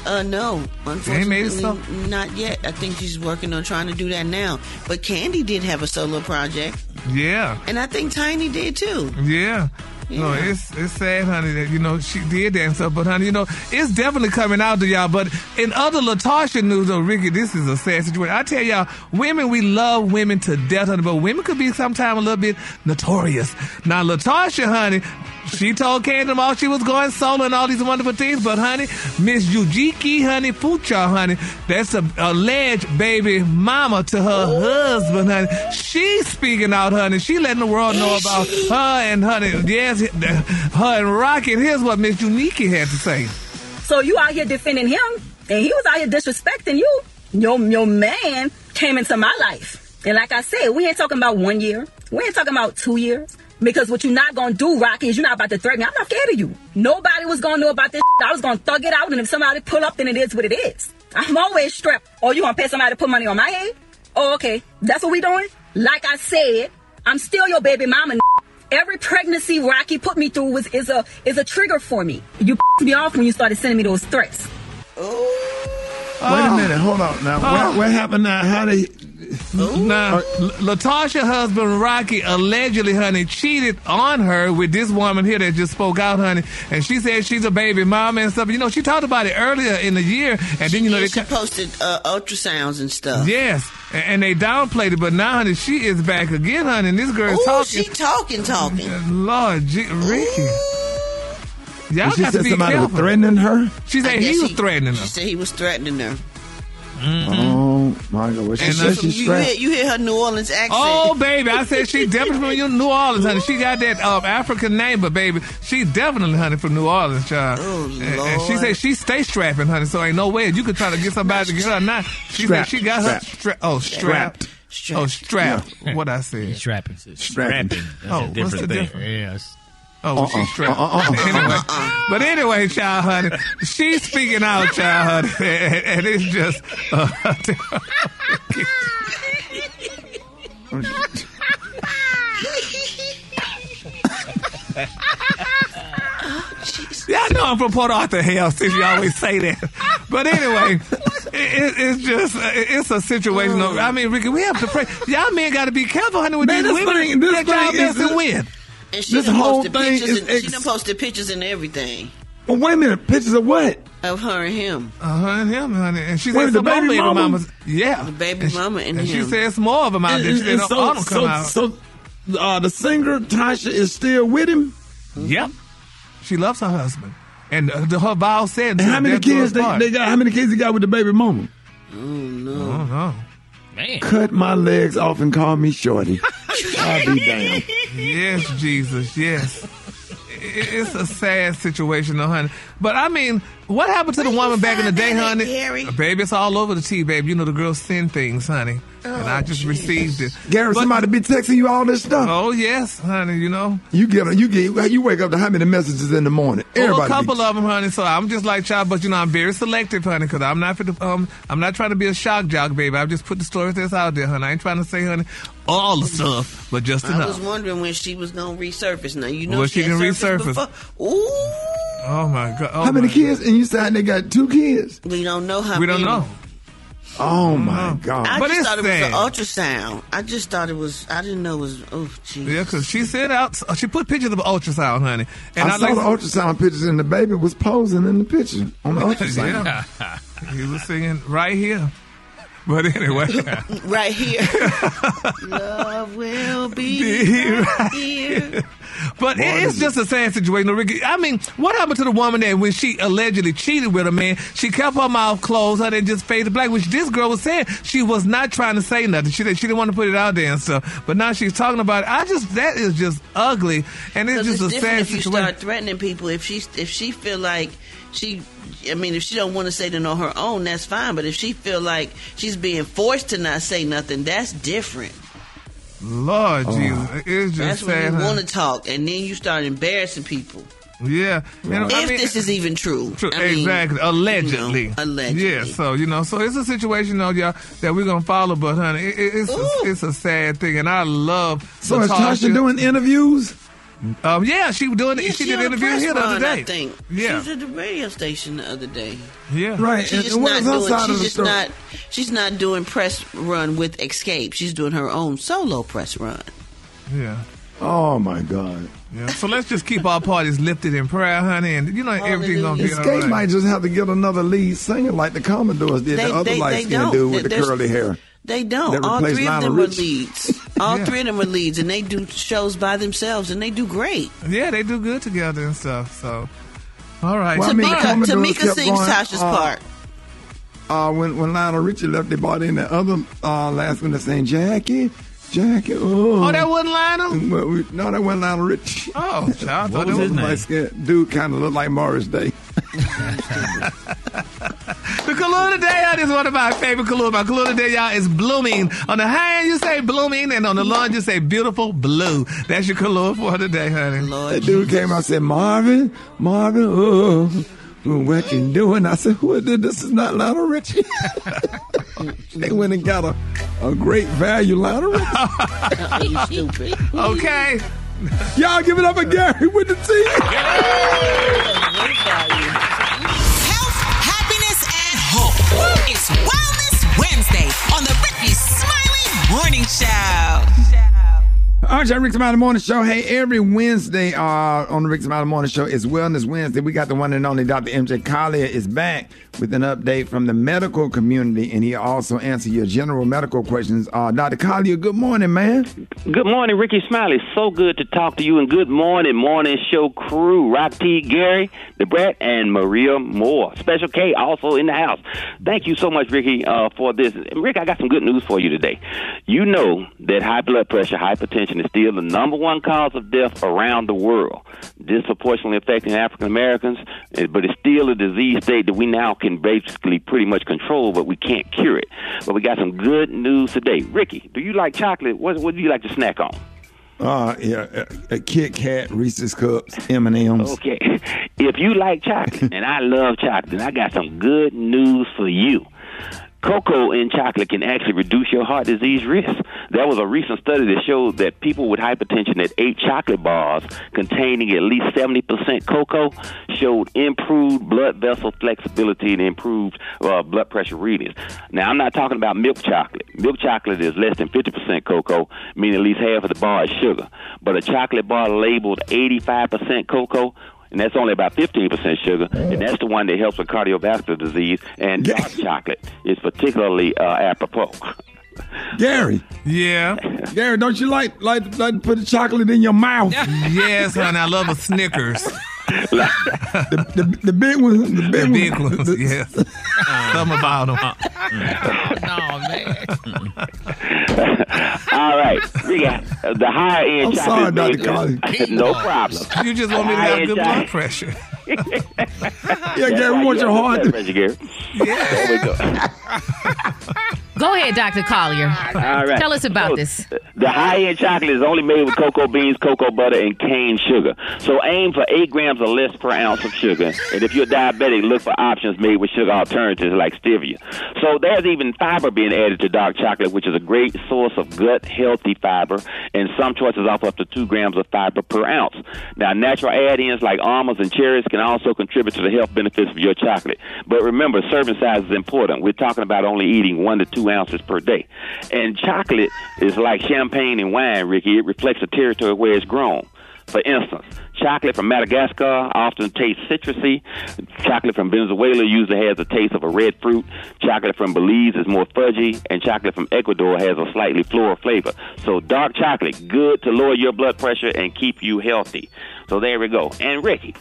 Uh, no, Ain't made it unfortunately, not yet. I think she's working on trying to do that now. But Kandi did have a solo project, Yeah. and I think Tiny did too. Yeah. No, it's it's sad, honey, that you know she did that and stuff. But honey, you know it's definitely coming out to y'all. But in other LaTocha news, though, Rickey, this is a sad situation. I tell y'all, women, we love women to death, honey, but women could be sometimes a little bit notorious. Now, LaTocha, honey, she told Kandi all she was going solo and all these wonderful things. But honey, Miss Yujiki, honey, Fucha, honey, that's a alleged baby mama to her husband, honey. She's speaking out, honey. She letting the world know about her and honey. Yes, her and Rocky. Here's what Miss Unique had to say. So you out here defending him, and he was out here disrespecting you. Your your man came into my life, and like I said, we ain't talking about one year. We ain't talking about two years. Because what you're not gonna do, Rocky, is you're not about to threaten me. I'm not scared of you. Nobody was gonna know about this. I was gonna thug it out, and if somebody pull up, then it is what it is. I'm always strapped. Oh, you gonna pay somebody to put money on my head? Oh, okay. That's what we doing? Like I said, I'm still your baby mama. Every pregnancy Rocky put me through was is a is a trigger for me. You pissed me off when you started sending me those threats. Oh. Wait a minute, hold on now. Oh. What, what happened now? How they? Now, L- LaTocha husband Rocky allegedly, honey, cheated on her with this woman here that just spoke out, honey, and she said she's a baby mama and stuff. You know, she talked about it earlier in the year, and then you know Yeah, they she posted uh, ultrasounds and stuff. Yes, and, and they downplayed it, but now, honey, she is back again, honey, and this girl is Ooh, talking. she talking, talking. Lord, G- Rickey. Y'all she got said to be somebody careful. was threatening her. She said he was threatening her. She said he was threatening her. Oh my God! Well, she said she's You strapped. hear, you hear her New Orleans accent. Oh, baby, I said she definitely from New Orleans, honey. She got that um, African name, but baby, she definitely, honey, from New Orleans, child. Oh, and, and she Lord. said she stay strapping, honey, so ain't no way you could try to get somebody to get her not. She Strapped, said she got her strapped. stra- oh strapped. Strapped. Oh, strapped. What I said. Strapping. Strapping. That's Oh, a what's different the thing. difference? Yes. Oh, Uh-uh, she's strapped. uh-uh, uh-uh, anyway, Uh-uh. but anyway, child, honey, she's speaking out, child, honey, and, and it's just. Uh, Yeah, I know I'm from Port Arthur, hell, since you always say that. But anyway, it, it, it's just, uh, it's a situation. of- I mean, Rickey, we have to pray. Y'all men got to be careful, honey, with Man, these this women thing- this that y'all is- messing with. And she this done whole posted thing pictures is and, she done posted pictures and everything Well, wait a minute. Pictures of what? of her and him. Uh huh, and him, honey. And she Wait, said the some more baby baby mama? mamas. Yeah. The baby and she, mama and and she him. said some more of them out there. She said, And "Oh, all them come so, out. so uh, the singer Tasha is still with him. Yep. She loves her husband. And uh, the, her vow said, And how many death do us kids they, they got? How many kids he got with the baby mama? I don't know. Man. Cut my legs off and call me Shorty. I'll be damned. Yes, Jesus, yes. It's a sad situation, though, honey. But I mean, what happened to the woman back in the day, honey? Baby, it's all over the tea, baby. You know the girls send things, honey, and I just received it. Gary, But- somebody be texting you all this stuff. Oh yes, honey. You know, You get you get you wake up to how many messages in the morning? Well, Everybody. a couple of them, honey. So I'm just like child, but you know I'm very selective, honey, because I'm not for the um I'm not trying to be a shock jock, baby. I've just put the stories that's out there, honey. I ain't trying to say, honey, all the stuff, but just I was wondering when she was gonna resurface. Now you know Well, she, she can resurface. Before. Ooh, Oh my god! Oh how many my kids? And you said they got two kids. we don't know how. God. We don't many. know. Oh mm-hmm. my God! I But just it's thought it sad. was an ultrasound. I just thought it was. I didn't know it was. Oh, jeez. Yeah, because she sent out. She put pictures of an ultrasound, honey, and I, saw like the ultrasound pictures and the baby was posing in the picture on the ultrasound. he was singing right here. But anyway, Right here. Love will be Be right here. But it, it's just a sad situation, Rickey. I mean, what happened to the woman that when she allegedly cheated with a man, she kept her mouth closed, her and just faded black, which this girl was saying she was not trying to say nothing. She said she didn't want to put it out there and stuff. But now she's talking about it. I just that is just ugly, and it's just it's a sad if you start threatening people. If she if she feel like she, I mean, if she don't want to say it on her own, that's fine. But if she feel like she's being forced to not say nothing, that's different. Lord Oh. Jesus, it's just That's sad. when you honey. want to talk, and then you start embarrassing people. Yeah, You know, if I mean- this is even true. True, I mean, exactly. Allegedly. you know, allegedly. Yeah. So you know, so it's a situation, though, y'all, that we're gonna follow. But honey, it, it- it's a, it's a sad thing, and I love. So is Tasha doing interviews? Um, yeah, she was doing. Yeah, she, she did an interview here the other day. I think. Yeah. She was at the radio station the other day. Yeah. Right. She's And, just and what not doing. She's just story? not. She's not doing press run with Xscape. She's doing her own solo press run. Yeah. Oh my God! Yeah. So let's just keep our parties lifted in prayer, honey, and you know everything's gonna be all Xscape right. might just have to get another lead singer like the Commodores did, They- the other they- light they skinned don't. dude with the curly hair. They don't. That All replaced three of Lionel them are Richie. leads. All Yeah. three of them are leads, and they do shows by themselves, and they do great. Yeah, they do good together and stuff. So, all right. Well, I mean, Tamika, Tamika sings going, Tasha's uh, part. Uh, when when Lionel Richie left, they brought in the other uh, last one that saying Jackie, Jackie. Oh, Oh, that wasn't Lionel. Well, we, no, that wasn't Lionel Richie. Oh, child, I What thought was that his was name? Dude kind of looked like Morris Day. The Kahlua today, y'all, is one of my favorite Kahlua. My Kahlua today, y'all, is blooming. On the high end, you say blooming, and on the low end, you say beautiful blue. That's your Kahlua for today, honey. That dude came out and said, Marvin, Marvin, oh, what you doing? I said, who is this? This is not Lionel Richie. they went and got a, a great value Lionel Richie. you stupid. Okay. Y'all give it up for Gary with the team. It's Wellness Wednesday on the Rickey Smiley Morning Show. All right, y'all, Rick's Rick Smiley Morning Show. Hey, every Wednesday uh, on the Rick's Rick Smiley Morning Show is Wellness Wednesday. We got the one and only Dr. MJ Collier is back with an update from the medical community, and he also answer your general medical questions. Uh, Dr. Collier, good morning, man. Good morning, Rickey Smiley. So good to talk to you, and good morning, morning show crew. Rock T, Gary, Da Brat, and Maria Moore. Special K also in the house. Thank you so much, Rickey, uh, for this. Rick, I got some good news for you today. You know that high blood pressure, hypertension is still the number one cause of death around the world, disproportionately affecting African Americans, eh, but it's still a disease state that we now can basically pretty much control, but we can't cure it. But we got some good news today. Rickey, do you like chocolate? What, what do you like to snack on? Uh, yeah, uh, uh, Kit Kat, Reese's Cups, M and M's. Okay. If you like chocolate, and I love chocolate, then I got some good news for you. Cocoa in chocolate can actually reduce your heart disease risk. There was a recent study that showed that people with hypertension that ate chocolate bars containing at least 70% cocoa showed improved blood vessel flexibility and improved uh, blood pressure readings. Now, I'm not talking about milk chocolate. Milk chocolate is less than 50% cocoa, meaning at least half of the bar is sugar. But a chocolate bar labeled 85% cocoa and that's only about 15% sugar, and that's the one that helps with cardiovascular disease. And dark chocolate is particularly uh, apropos. Gary. Yeah. Gary, don't you like like like to put the chocolate in your mouth? yes, honey. I love a Snickers. the, the, the big ones. The big, The big ones. ones, yes. Something about them. no, man. All right, we got the higher end I'm sorry, Dr. good. Collins. no problem. You just want me to have good blood pressure. Yeah, Gary, we want your heart. Blood pressure, Gary. There we go. Go ahead, Dr. Collier. All right. Tell us about So, this. The high end chocolate is only made with cocoa beans, cocoa butter, and cane sugar. So aim for eight grams or less per ounce of sugar. And if you're diabetic, look for options made with sugar alternatives like stevia. So there's even fiber being added to dark chocolate, which is a great source of gut healthy fiber. And some choices offer up to two grams of fiber per ounce. Now, natural add-ins like almonds and cherries can also contribute to the health benefits of your chocolate. But remember, serving size is important. We're talking about only eating one to two ounces per day. And chocolate is like champagne and wine, Rickey. It reflects the territory where it's grown. For instance, chocolate from Madagascar often tastes citrusy. Chocolate from Venezuela usually has the taste of a red fruit. Chocolate from Belize is more fudgy, and chocolate from Ecuador has a slightly floral flavor. So dark chocolate, good to lower your blood pressure and keep you healthy. So there we go. And Rickey,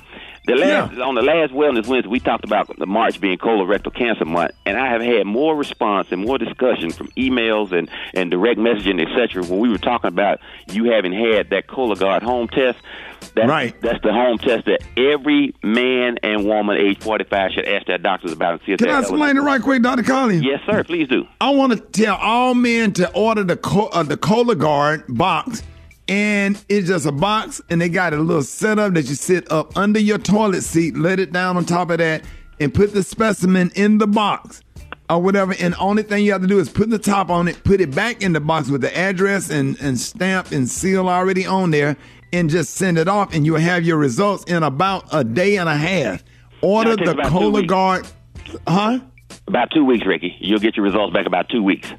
the last on the last Wellness Wednesday, we talked about the March being colorectal cancer month, and I have had more response and more discussion from emails and and direct messaging, etc. When we were talking about you having had that Cologuard home test, that's, right? That's the home test that every man and woman age forty five should ask their doctors about and see if Can I explain it right quick, Dr. Collins? Yes, sir. Please do. I want to tell all men to order the co- uh, the Cologuard box, and it's just a box, and they got a little setup that you sit up under your toilet seat, let it down on top of that, and put the specimen in the box or whatever. And the only thing you have to do is put the top on it, put it back in the box with the address and, and stamp and seal already on there, and just send it off, and you'll have your results in about a day and a half. Order Now, it takes the weeks. Cologuard, huh? About two weeks, Rickey. You'll get your results back about two weeks.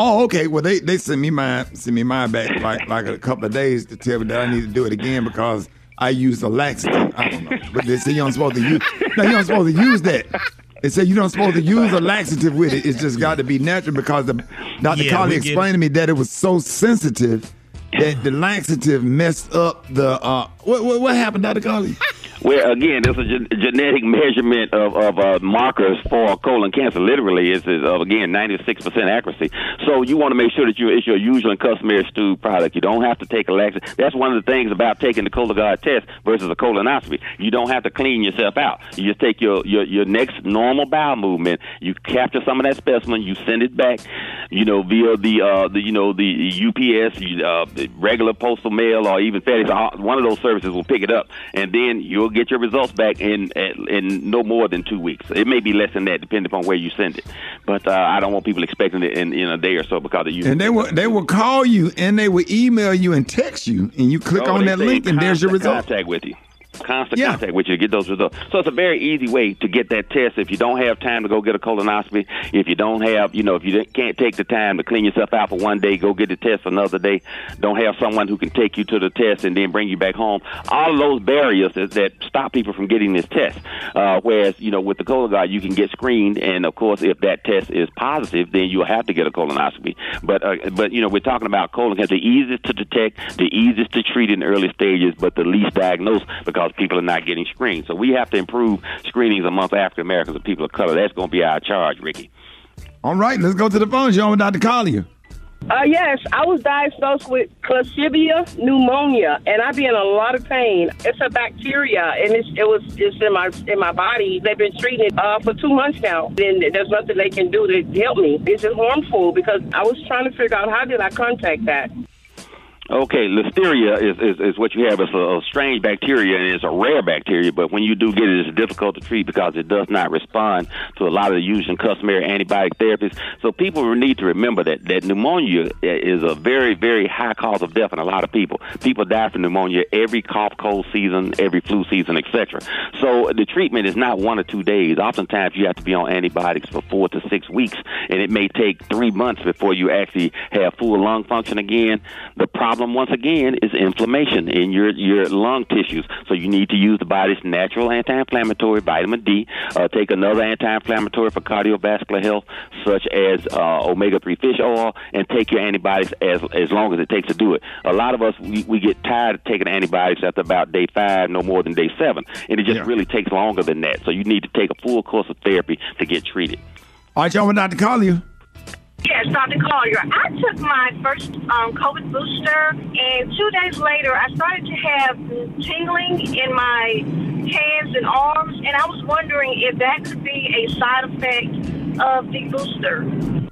Oh, okay. Well, they they sent me mine sent me mine back like like a couple of days to tell me that I need to do it again because I used a laxative. I don't know, but they say you're not supposed to use. No, you don't supposed to use that. They say you don't supposed to use a laxative with it. It's just got to be natural because the Dr. Yeah, Collier explained to me that it was so sensitive that the laxative messed up the. uh What what, what happened, Dr. Collier? Well, again, there's a gen- genetic measurement of, of uh, markers for colon cancer. Literally, it's, is uh, again 96% accuracy. So you want to make sure that you it's your usual and customary stew product. You don't have to take a laxative. That's one of the things about taking the Cologuard test versus a colonoscopy. You don't have to clean yourself out. You just take your your your next normal bowel movement. You capture some of that specimen. You send it back. You know via the uh the you know the UPS, uh, regular postal mail, or even FedEx. Uh, One of those services will pick it up, and then you'll get your results back in in no more than two weeks. It may be less than that, depending upon where you send it. But uh, I don't want people expecting it in, in a day or so because of you. And they will they will call you and they will email you and text you, and you click Oh, on that link, and there's your contact- result. Contact with you. Constant contact with you to get those results. So it's a very easy way to get that test. If you don't have time to go get a colonoscopy, if you don't have, you know, if you can't take the time to clean yourself out for one day, go get the test another day. Don't have someone who can take you to the test and then bring you back home. All of those barriers that, that stop people from getting this test. Uh, whereas, you know, with the Cologuard, you can get screened, and of course, if that test is positive, then you'll have to get a colonoscopy. But, uh, but you know, we're talking about colon cancer, the easiest to detect, the easiest to treat in early stages, but the least diagnosed because people are not getting screened. So we have to improve screenings amongst African Americans and people of color. That's going to be our charge, Rickey. All right, let's go to the phones. You're on with Dr. Collier. Uh, yes, I was diagnosed with Klebsiella pneumonia, and I be in a lot of pain. It's a bacteria, and it's, it was it's in my in my body. They've been treating it uh, for two months now, and there's nothing they can do to help me. It's just harmful because I was trying to figure out how did I contact that. Okay, listeria is, is, is what you have. It's a, a strange bacteria and it's a rare bacteria, but when you do get it, it's difficult to treat because it does not respond to a lot of the usual customary antibiotic therapies. So people need to remember that, that pneumonia is a very, very high cause of death in a lot of people. People die from pneumonia every cough, cold season, every flu season, etc. So the treatment is not one or two days. Oftentimes you have to be on antibiotics for four to six weeks, and it may take three months before you actually have full lung function again. The problem once again is inflammation in your your lung tissues. So you need to use the body's natural anti-inflammatory vitamin D. Uh, take another anti-inflammatory for cardiovascular health, such as uh, omega-3 fish oil, and take your antibiotics as as long as it takes to do it. A lot of us we, we get tired of taking antibiotics after about day five, no more than day seven, and it just really takes longer than that. So you need to take a full course of therapy to get treated. All right, y'all we're not to call Collier. Yes, Dr. Collier. I took my first um, COVID booster, and two days later, I started to have tingling in my hands and arms, and I was wondering if that could be a side effect of the booster.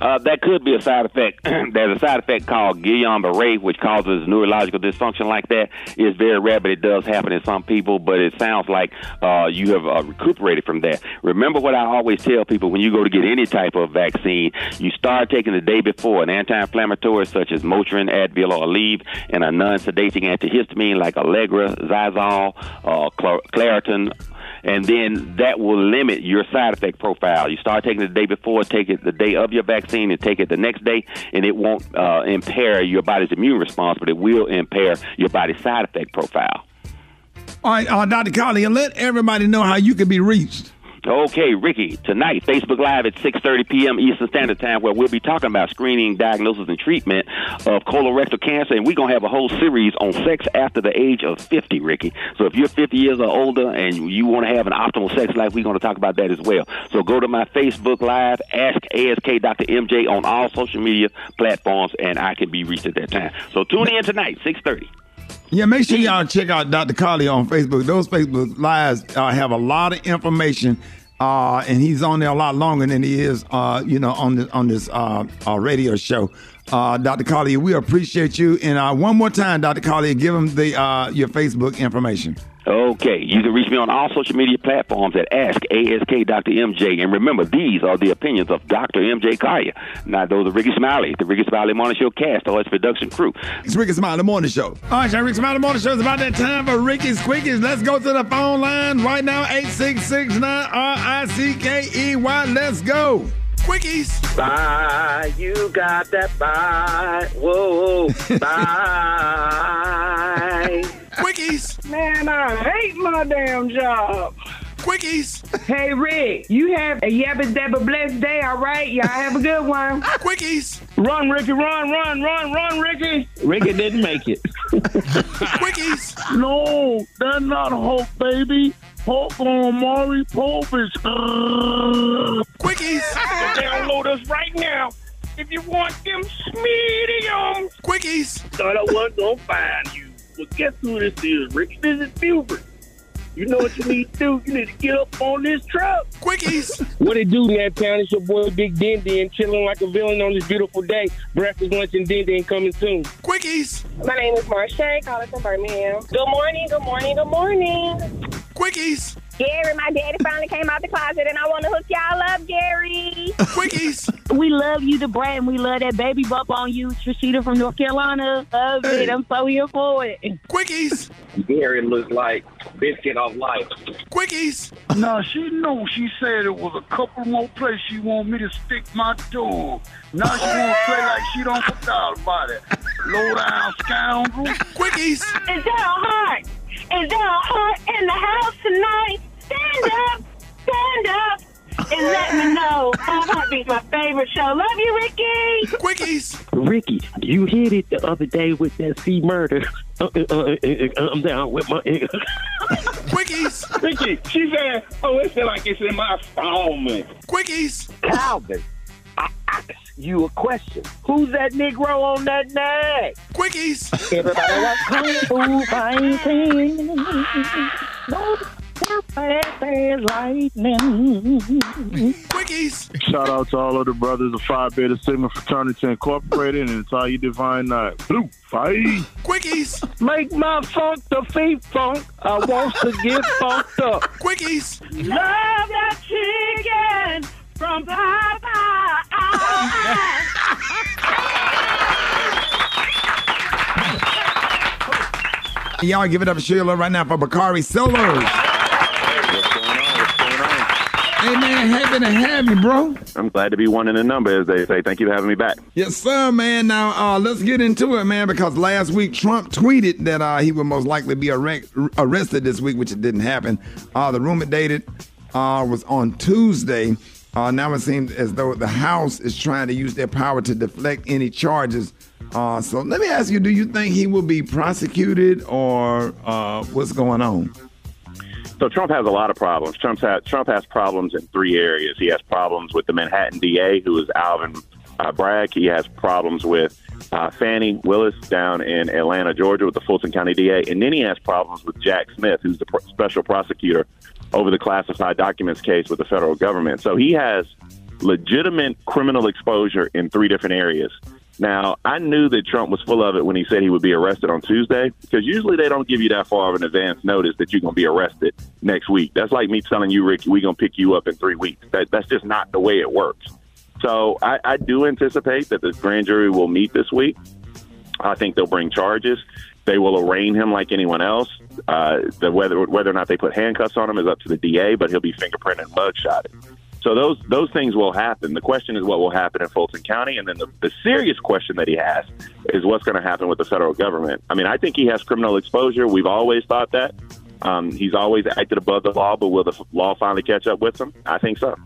Uh, that could be a side effect. There's a side effect called Guillain-Barré, which causes neurological dysfunction like that. It's very rare, but it does happen in some people. But it sounds like uh, you have uh, recuperated from that. Remember what I always tell people: when you go to get any type of vaccine, you start taking the day before an anti-inflammatory such as Motrin, Advil, or Aleve, and a non-sedating antihistamine like Allegra, Xyzal, uh, Claritin and then that will limit your side effect profile. You start taking it the day before, take it the day of your vaccine, and take it the next day, and it won't uh, impair your body's immune response, but it will impair your body's side effect profile. All right, uh, Dr. Collier, let everybody know how you can be reached. Okay, Rickey, tonight, Facebook Live at 6.30 p.m. Eastern Standard Time, where we'll be talking about screening, diagnosis, and treatment of colorectal cancer. And we're going to have a whole series on sex after the age of 50, Rickey. So if you're 50 years or older and you want to have an optimal sex life, we're going to talk about that as well. So go to my Facebook Live, ask ASK Dr. MJ on all social media platforms, and I can be reached at that time. So tune in tonight, 6.30. Yeah, make sure y'all check out Dr. Collier on Facebook. Those Facebook lives uh, have a lot of information, uh, and he's on there a lot longer than he is, uh, you know, on this on this uh, uh, radio show. Uh, Dr. Collier, we appreciate you. And uh, one more time, Dr. Collier, give him the your Facebook information. Okay, you can reach me on all social media platforms at Ask ASK Dr. MJ. And remember, these are the opinions of Dr. MJ Collier, not those of Rickey Smiley, the Rickey Smiley Morning Show cast, or its production crew. It's Rickey Smiley Morning Show. All right, y'all, Rickey Smiley Morning Show. It's about that time for Rickey's Quickies. Let's go to the phone line right now, 866-9-R-I-C-K-E-Y. Let's go. Quickies. Bye, you got that bye. Whoa, bye. Quickies. Man, I hate my damn job. Quickies. Hey, Rick, you have a yabba dabba blessed day, all right? Y'all have a good one. Quickies. Run, Rickey, run, run, run, run, Rickey. Rickey didn't make it. Quickies. No, that's not Hulk, baby. Hulk on Maury Povich. Uh, Quickies. Download us right now if you want them mediums. Quickies. Thought I wasn't gonna find you. Well, guess who this is, Rick? This is Buford. You know what you need to do? You need to get up on this truck. Quickies. What it do, Nat Town? It's your boy Big Dindy and chilling like a villain on this beautiful day. Breakfast, lunch, and Dindy and coming soon. Quickies. My name is Marsha, calling from Birmingham. Good morning, good morning, good morning. Quickies. Gary, my daddy finally came out the closet, and I want to hook y'all up, Gary. Quickies. We love you, Da Brat, and we love that baby bump on you, Trishita from North Carolina. Love it. I'm so here for it. Quickies. Gary looks like biscuit of life. Quickies. No, she know. She said it was a couple more places she want me to stick my toe. Now she want to play like she don't forgot about it. Low down scoundrel. Quickies. Is that a heart? Is there a heart in the house tonight? Stand up, stand up, and let me know. My heartbeat's my favorite show. Love you, Rickey. Quickies. Rickey, you hit it the other day with that C murder. Uh, uh, uh, uh, I'm down with my. Quickies. Rickey, she said, oh, it feel like it's in my stomach. Quickies. Calvin, I ask you a question. Who's that Negro on that neck? Quickies. Everybody was kung fu fighting. No, fast as lightning. Quickies. Shout out to all of the brothers of Phi Beta Sigma Fraternity Incorporated and entire Divine Nine. Blue, fight. Quickies. Make my funk the feet funk. I want to get funked up. Quickies. Love that chicken from Y'all give it up for Sheila right now for Bakari Sellers. Hey what's going on? Hey man, happy to have you, bro. I'm glad to be one in the number, as they say. Thank you for having me back. Yes, sir, man. Now uh, let's get into it, man, because last week Trump tweeted that uh, he would most likely be arre- arrested this week, which it didn't happen. Uh, the rumor dated uh, was on Tuesday. Uh, now it seems as though the House is trying to use their power to deflect any charges. Uh, so let me ask you: Do you think he will be prosecuted, or uh, what's going on? So Trump has a lot of problems. Trump's had, Trump has problems in three areas. He has problems with the Manhattan DA, who is Alvin uh, Bragg. He has problems with uh, Fani Willis down in Atlanta, Georgia, with the Fulton County DA, and then he has problems with Jack Smith, who's the pr- special prosecutor over the classified documents case with the federal government. So he has legitimate criminal exposure in three different areas. Now, I knew that Trump was full of it when he said he would be arrested on Tuesday, because usually they don't give you that far of an advance notice that you're going to be arrested next week. That's like me telling you, Ricky, we're going to pick you up in three weeks. That, that's just not the way it works. So I, I do anticipate that the grand jury will meet this week. I think they'll bring charges. They will arraign him like anyone else. Uh, the whether whether or not they put handcuffs on him is up to the DA, but he'll be fingerprinted and mugshotted. So those those things will happen. The question is what will happen in Fulton County, and then the, the serious question that he has is what's going to happen with the federal government. I mean, I think he has criminal exposure. We've always thought that. Um, he's always acted above the law, but will the law finally catch up with him? I think so.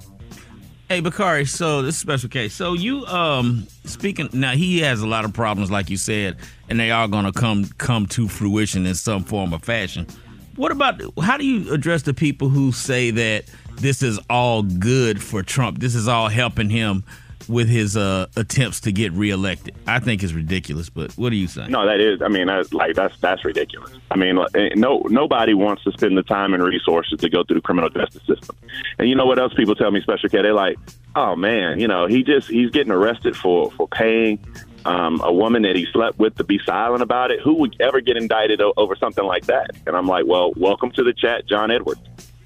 Hey Bakari, so this is a special case. So you um speaking now he has a lot of problems like you said, and they are gonna come come to fruition in some form or fashion. What about how do you address the people who say that this is all good for Trump? This is all helping him with his uh, attempts to get reelected. I think it's ridiculous, but what do you say? No, that is. I mean, that's like that's that's ridiculous. I mean, eh, no nobody wants to spend the time and resources to go through the criminal justice system. And you know what else people tell me, Special K? They're like, oh man, you know, he just he's getting arrested for for paying um, a woman that he slept with to be silent about it. Who would ever get indicted o- over something like that? And I'm like, well, welcome to the chat, John Edwards.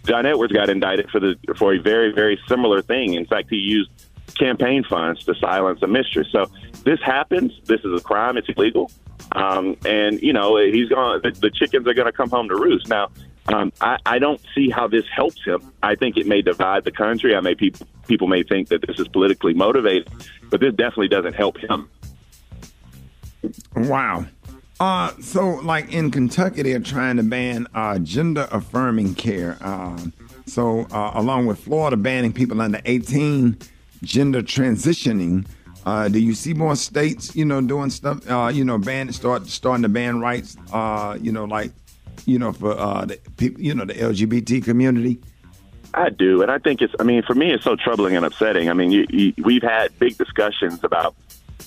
John Edwards got indicted for the for a very very similar thing. In fact, he used campaign funds to silence a mistress. So this happens. This is a crime. It's illegal. Um, and you know he's going. The, the chickens are going to come home to roost. Now, um, I, I don't see how this helps him. I think it may divide the country. I may people people may think that this is politically motivated, but this definitely doesn't help him. Wow. Uh, so like in Kentucky, they're trying to ban uh, gender affirming care. Uh, so uh, along with Florida banning people under 18 gender transitioning. Uh, do you see more states, you know, doing stuff, uh, you know, ban start starting to ban rights, uh, you know, like, you know, for uh, the people, you know, the LGBT community? I do, and I think it's. I mean, for me, it's so troubling and upsetting. I mean, you, you, we've had big discussions about,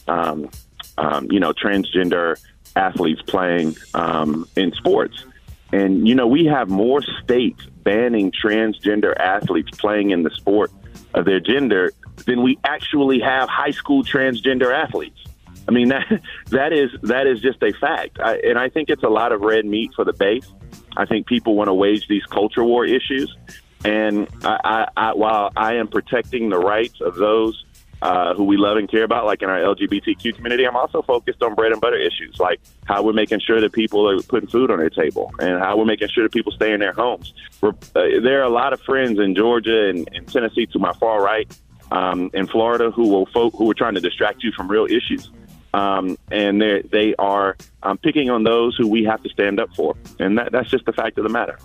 um, um, you know, transgender athletes playing um, in sports, and you know, we have more states banning transgender athletes playing in the sport of their gender than we actually have high school transgender athletes. I mean that that is that is just a fact, I, and I think it's a lot of red meat for the base. I think people want to wage these culture war issues. And I, I, I, while I am protecting the rights of those uh, who we love and care about, like in our LGBTQ community, I'm also focused on bread and butter issues, like how we're making sure that people are putting food on their table and how we're making sure that people stay in their homes. Uh, there are a lot of friends in Georgia and, and Tennessee to my far right, um, in Florida, who will fo- who are trying to distract you from real issues. Um, and they they are um, picking on those who we have to stand up for, and that, that's just the fact of the matter.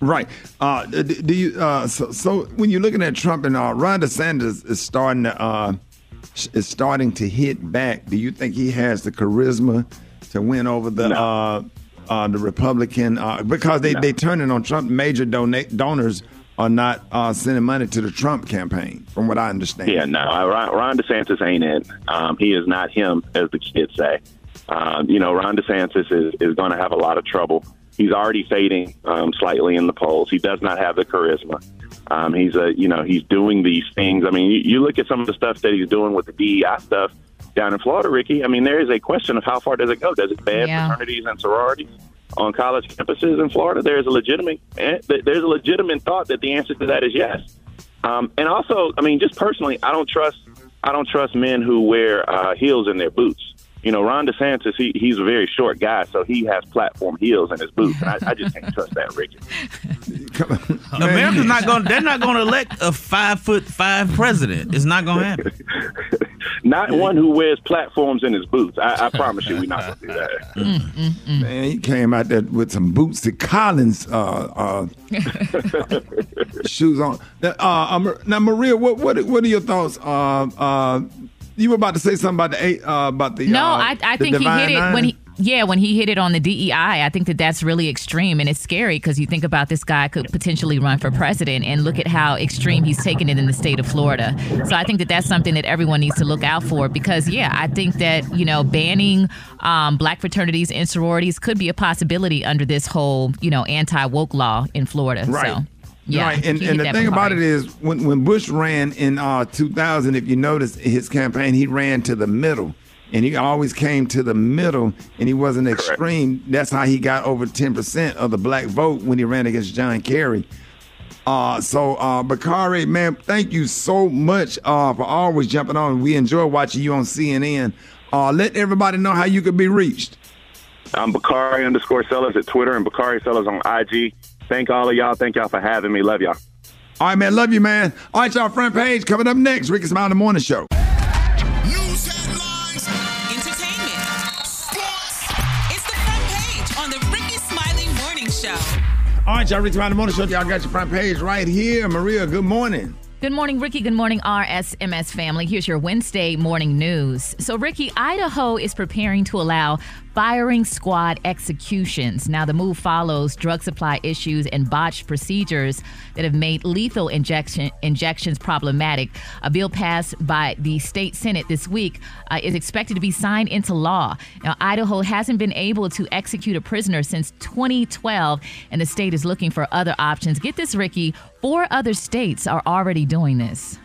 Right. Uh, do you? Uh, so, so when you're looking at Trump and uh, Ron DeSantis is starting to uh, is starting to hit back. Do you think he has the charisma to win over the uh, uh, the Republican? Uh, because they they turning on Trump. Major donate donors are not uh, sending money to the Trump campaign, from what I understand. Yeah, no, uh, Ron, Ron DeSantis ain't it. Um, he is not him, as the kids say. Um, you know, Ron DeSantis is, is going to have a lot of trouble. He's already fading um, slightly in the polls. He does not have the charisma. Um, he's a, you know, he's doing these things. I mean, you, you look at some of the stuff that he's doing with the DEI stuff down in Florida, Rickey. I mean, there is a question of how far does it go? Does it ban Yeah. fraternities and sororities on college campuses in Florida? There is a legitimate, eh, there's a legitimate thought that the answer to that is yes. Um, and also, I mean, just personally, I don't trust, I don't trust men who wear uh, heels in their boots. You know, Ron DeSantis, he, he's a very short guy, so he has platform heels in his boots, and I, I just can't trust that, Rickey. America's not going. They're not going to elect a five foot five president. It's not going to happen. Not one who wears platforms in his boots. I, I promise you, we're not going to do that. Mm, Man, he came out there with some Bootsy Collins uh, uh, shoes on. Now, uh, um, now, Maria, what what what are your thoughts? Uh, uh, you were about to say something about the eight, uh, about the No, uh, I, I the think he hit it Nine? when he. Yeah, when he hit it on the DEI, I think that that's really extreme and it's scary because you think about this guy could potentially run for president and look at how extreme he's taken it in the state of Florida. So I think that that's something that everyone needs to look out for because, yeah, I think that, you know, banning um, black fraternities and sororities could be a possibility under this whole, you know, anti woke law in Florida. Right. So, yeah. right. And, and the thing about it is, when, when Bush ran in uh, 2000, if you notice his campaign, he ran to the middle. And he always came to the middle, and he wasn't extreme. That's how he got over 10% of the black vote when he ran against John Kerry. Uh, so, uh, Bakari, man, thank you so much uh, for always jumping on. We enjoy watching you on CNN. Uh, let everybody know how you could be reached. I'm Bakari underscore Sellers at Twitter and Bakari Sellers on IG. Thank all of y'all. Thank y'all for having me. Love y'all. All right, man. Love you, man. All right, y'all. Front page coming up next. Rickey Smile in the Morning Show. All right, y'all. Rickey Smile in the Morning Show. Y'all got your front page right here. Maria, good morning. Good morning, Rickey. Good morning, RSMS family. Here's your Wednesday morning news. So, Rickey, Idaho is preparing to allow firing squad executions. Now, the move follows drug supply issues and botched procedures that have made lethal injection injections problematic. A bill passed by the state senate this week uh, is expected to be signed into law. Now, Idaho hasn't been able to execute a prisoner since 2012, and the state is looking for other options. Get this, Rickey. Four other states are already doing this.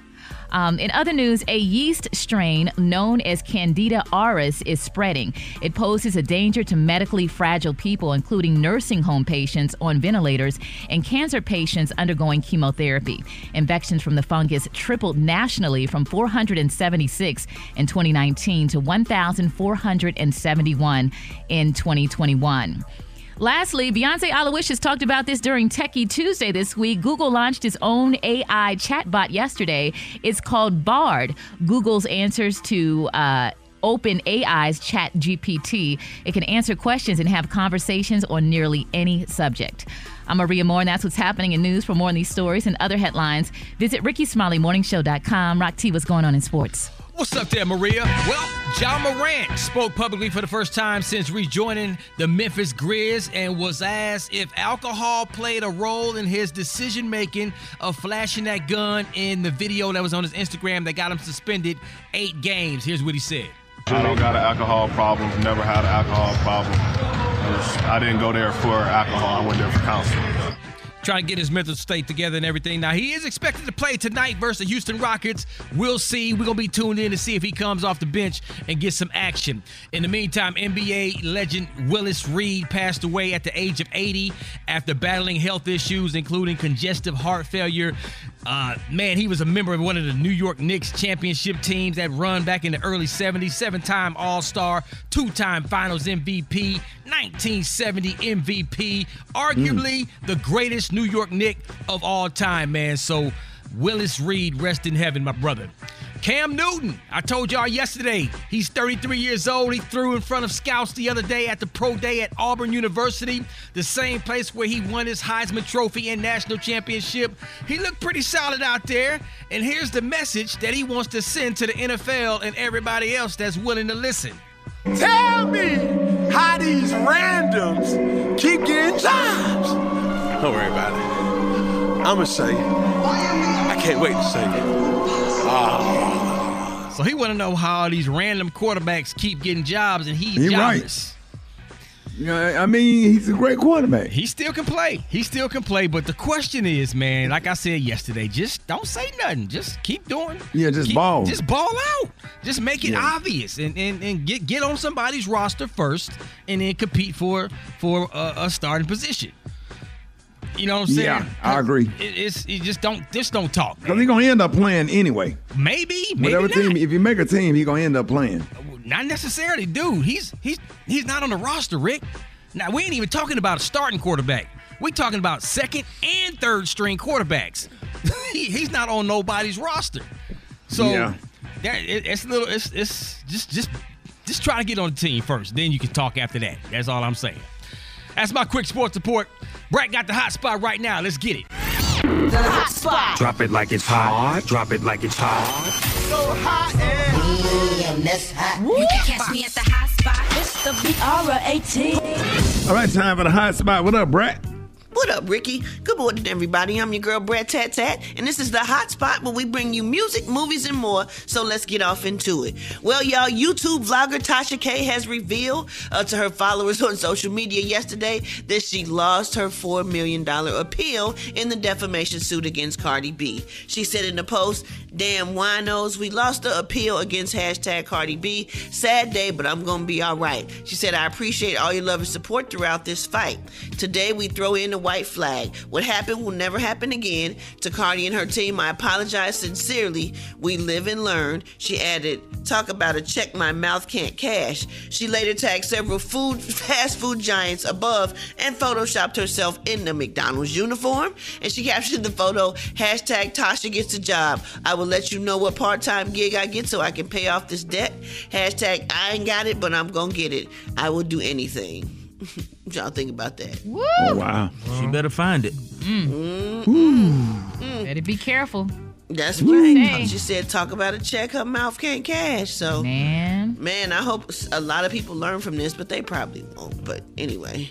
Um, in other news, a yeast strain known as Candida auris is spreading. It poses a danger to medically fragile people, including nursing home patients on ventilators and cancer patients undergoing chemotherapy. Infections from the fungus tripled nationally from 476 in 2019 to 1,471 in 2021. Lastly, Beyonce Alowishus talked about this during Techie Tuesday this week. Google launched its own AI chatbot yesterday. It's called Bard, Google's answers to uh, Open AI's Chat GPT. It can answer questions and have conversations on nearly any subject. I'm Maria Moore, and that's what's happening in news. For more on these stories and other headlines, visit RickeySmileyMorningShow.com. Rock T, what's going on in sports? What's up there, Maria? Well, Ja Morant spoke publicly for the first time since rejoining the Memphis Grizz and was asked if alcohol played a role in his decision making of flashing that gun in the video that was on his Instagram that got him suspended eight games. Here's what he said. I don't got an alcohol problem. Never had an alcohol problem. I didn't go there for alcohol. I went there for counseling. Trying to get his mental state together and everything. Now, he is expected to play tonight versus the Houston Rockets. We'll see. We're going to be tuned in to see if he comes off the bench and gets some action. In the meantime, NBA legend Willis Reed passed away at the age of 80 after battling health issues, including congestive heart failure. Uh, man, he was a member of one of the New York Knicks championship teams that run back in the early 70s, seven time All Star, two time Finals MVP, 1970 MVP, arguably the greatest New York Knick of all time, man. So, Willis Reed, rest in heaven, my brother. Cam Newton, I told y'all yesterday, he's 33 years old. He threw in front of scouts the other day at the Pro Day at Auburn University, the same place where he won his Heisman Trophy and national championship. He looked pretty solid out there. And here's the message that he wants to send to the NFL and everybody else that's willing to listen. Tell me how these randoms keep getting jobs. Don't worry about it. I'ma say it. I can't wait to say it. Ah. So he want to know how these random quarterbacks keep getting jobs and he's He right. jobless. You I mean, he's a great quarterback. He still can play. He still can play. But the question is, man, like I said yesterday, just don't say nothing. Just keep doing. Yeah, just keep- ball. Just ball out. Just make it Yeah. obvious and, and, and get get on somebody's roster first, and then compete for for a, a starting position. You know what I'm saying? Yeah, I agree. It, it's you just don't just don't talk. Because he's gonna end up playing anyway. Maybe, maybe Whatever not. team, if you make a team, he's gonna end up playing. Not necessarily, dude. He's he's he's not on the roster, Rick. Now we ain't even talking about a starting quarterback. We talking about second and third string quarterbacks. he, he's not on nobody's roster. So Yeah. that, it, it's a little. It's it's just just just try to get on the team first. Then you can talk after that. That's all I'm saying. That's my quick sports report. Brat got the hot spot right now. Let's get it. The hot spot. Drop it like it's hot. Drop it like it's hot. So hot and that's hot. You can catch me at the hot spot. It's the B-R-A-T. All right, time for the hot spot. What up, Brat? What up, Rickey? Good morning, everybody. I'm your girl, Brat Tat Tat, and this is the hot spot where we bring you music, movies, and more. So let's get off into it. Well, y'all, YouTube vlogger Tasha K has revealed uh, to her followers on social media yesterday that she lost her $4 million appeal in the defamation suit against Cardi B. She said in the post, Damn winos, we lost the appeal against hashtag Cardi B. Sad day, but I'm gonna be alright. She said, I appreciate all your love and support throughout this fight. Today we throw in the white flag. What happened will never happen again. To Cardi and her team, I apologize sincerely. We live and learn. She added, Talk about a check my mouth can't cash. She later tagged several food fast food giants above and photoshopped herself in the McDonald's uniform. And she captioned the photo, hashtag Tasha gets a job. I will let you know what part-time gig I get so I can pay off this debt. Hashtag I ain't got it, but I'm gonna get it. I will do anything. what y'all think about that? Woo! Oh, wow. She better find it. Mm. Mm. Better be careful. That's What you say? right. She said, "Talk about a check her mouth can't cash." So, man, man, I hope a lot of people learn from this, but they probably won't. But anyway,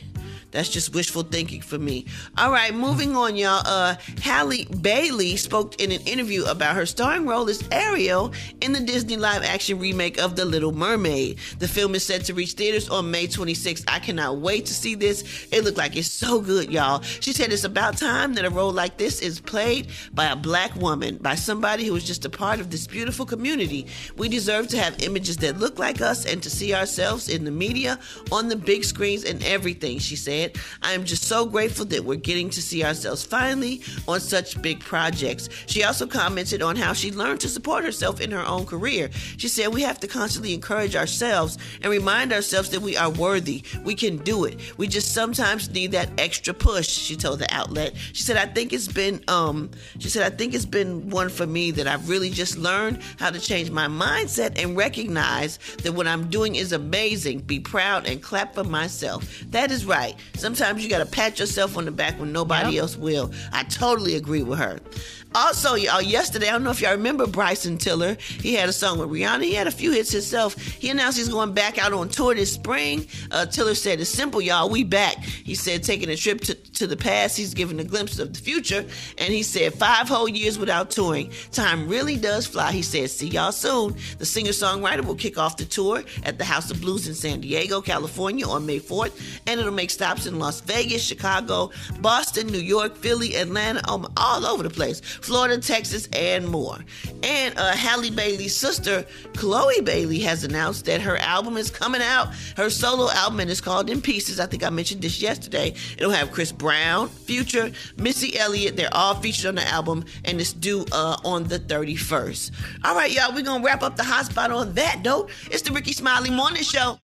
that's just wishful thinking for me. All right, moving on, y'all. Uh, Halle Bailey spoke in an interview about her starring role as Ariel in the Disney live-action remake of The Little Mermaid. The film is set to reach theaters on May 26th. I cannot wait to see this. It looked like it's so good, y'all. She said it's about time that a role like this is played by a black woman, by somebody who is just a part of this beautiful community. We deserve to have images that look like us and to see ourselves in the media, on the big screens, and everything, she said. I am just so grateful that we're getting to see ourselves finally on such big projects. She also commented on how she learned to support herself in her own career. She said, We have to constantly encourage ourselves and remind ourselves that we are worthy. We can do it. We just sometimes need that extra push, she told the outlet. She said, I think it's been, um, she said, I think it's been one for me that I've really just learned how to change my mindset and recognize that what I'm doing is amazing. Be proud and clap for myself. That is right. Sometimes you got to pat yourself on the back when nobody else will. I totally agree with her. Also, y'all, yesterday, I don't know if y'all remember Bryson Tiller. He had a song with Rihanna. He had a few hits himself. He announced he's going back out on tour this spring. Uh, Tiller said, It's simple, y'all. We back. He said, taking a trip to to the past, he's given a glimpse of the future. And he said, five whole years without touring. Time really does fly. He said, see y'all soon. The singer songwriter will kick off the tour at the House of Blues in San Diego, California on May 4th. And it'll make stops Las Vegas, Chicago, Boston, New York, Philly, Atlanta, um, all over the place, Florida, Texas, and more. And uh, Halle Bailey's sister, Chloe Bailey, has announced that her album is coming out. Her solo album, and it's called In Pieces. I think I mentioned this yesterday. It'll have Chris Brown, Future, Missy Elliott. They're all featured on the album, and it's due uh, on the 31st. All right, y'all, we're going to wrap up the hot spot on that note. It's the Rickey Smiley Morning Show.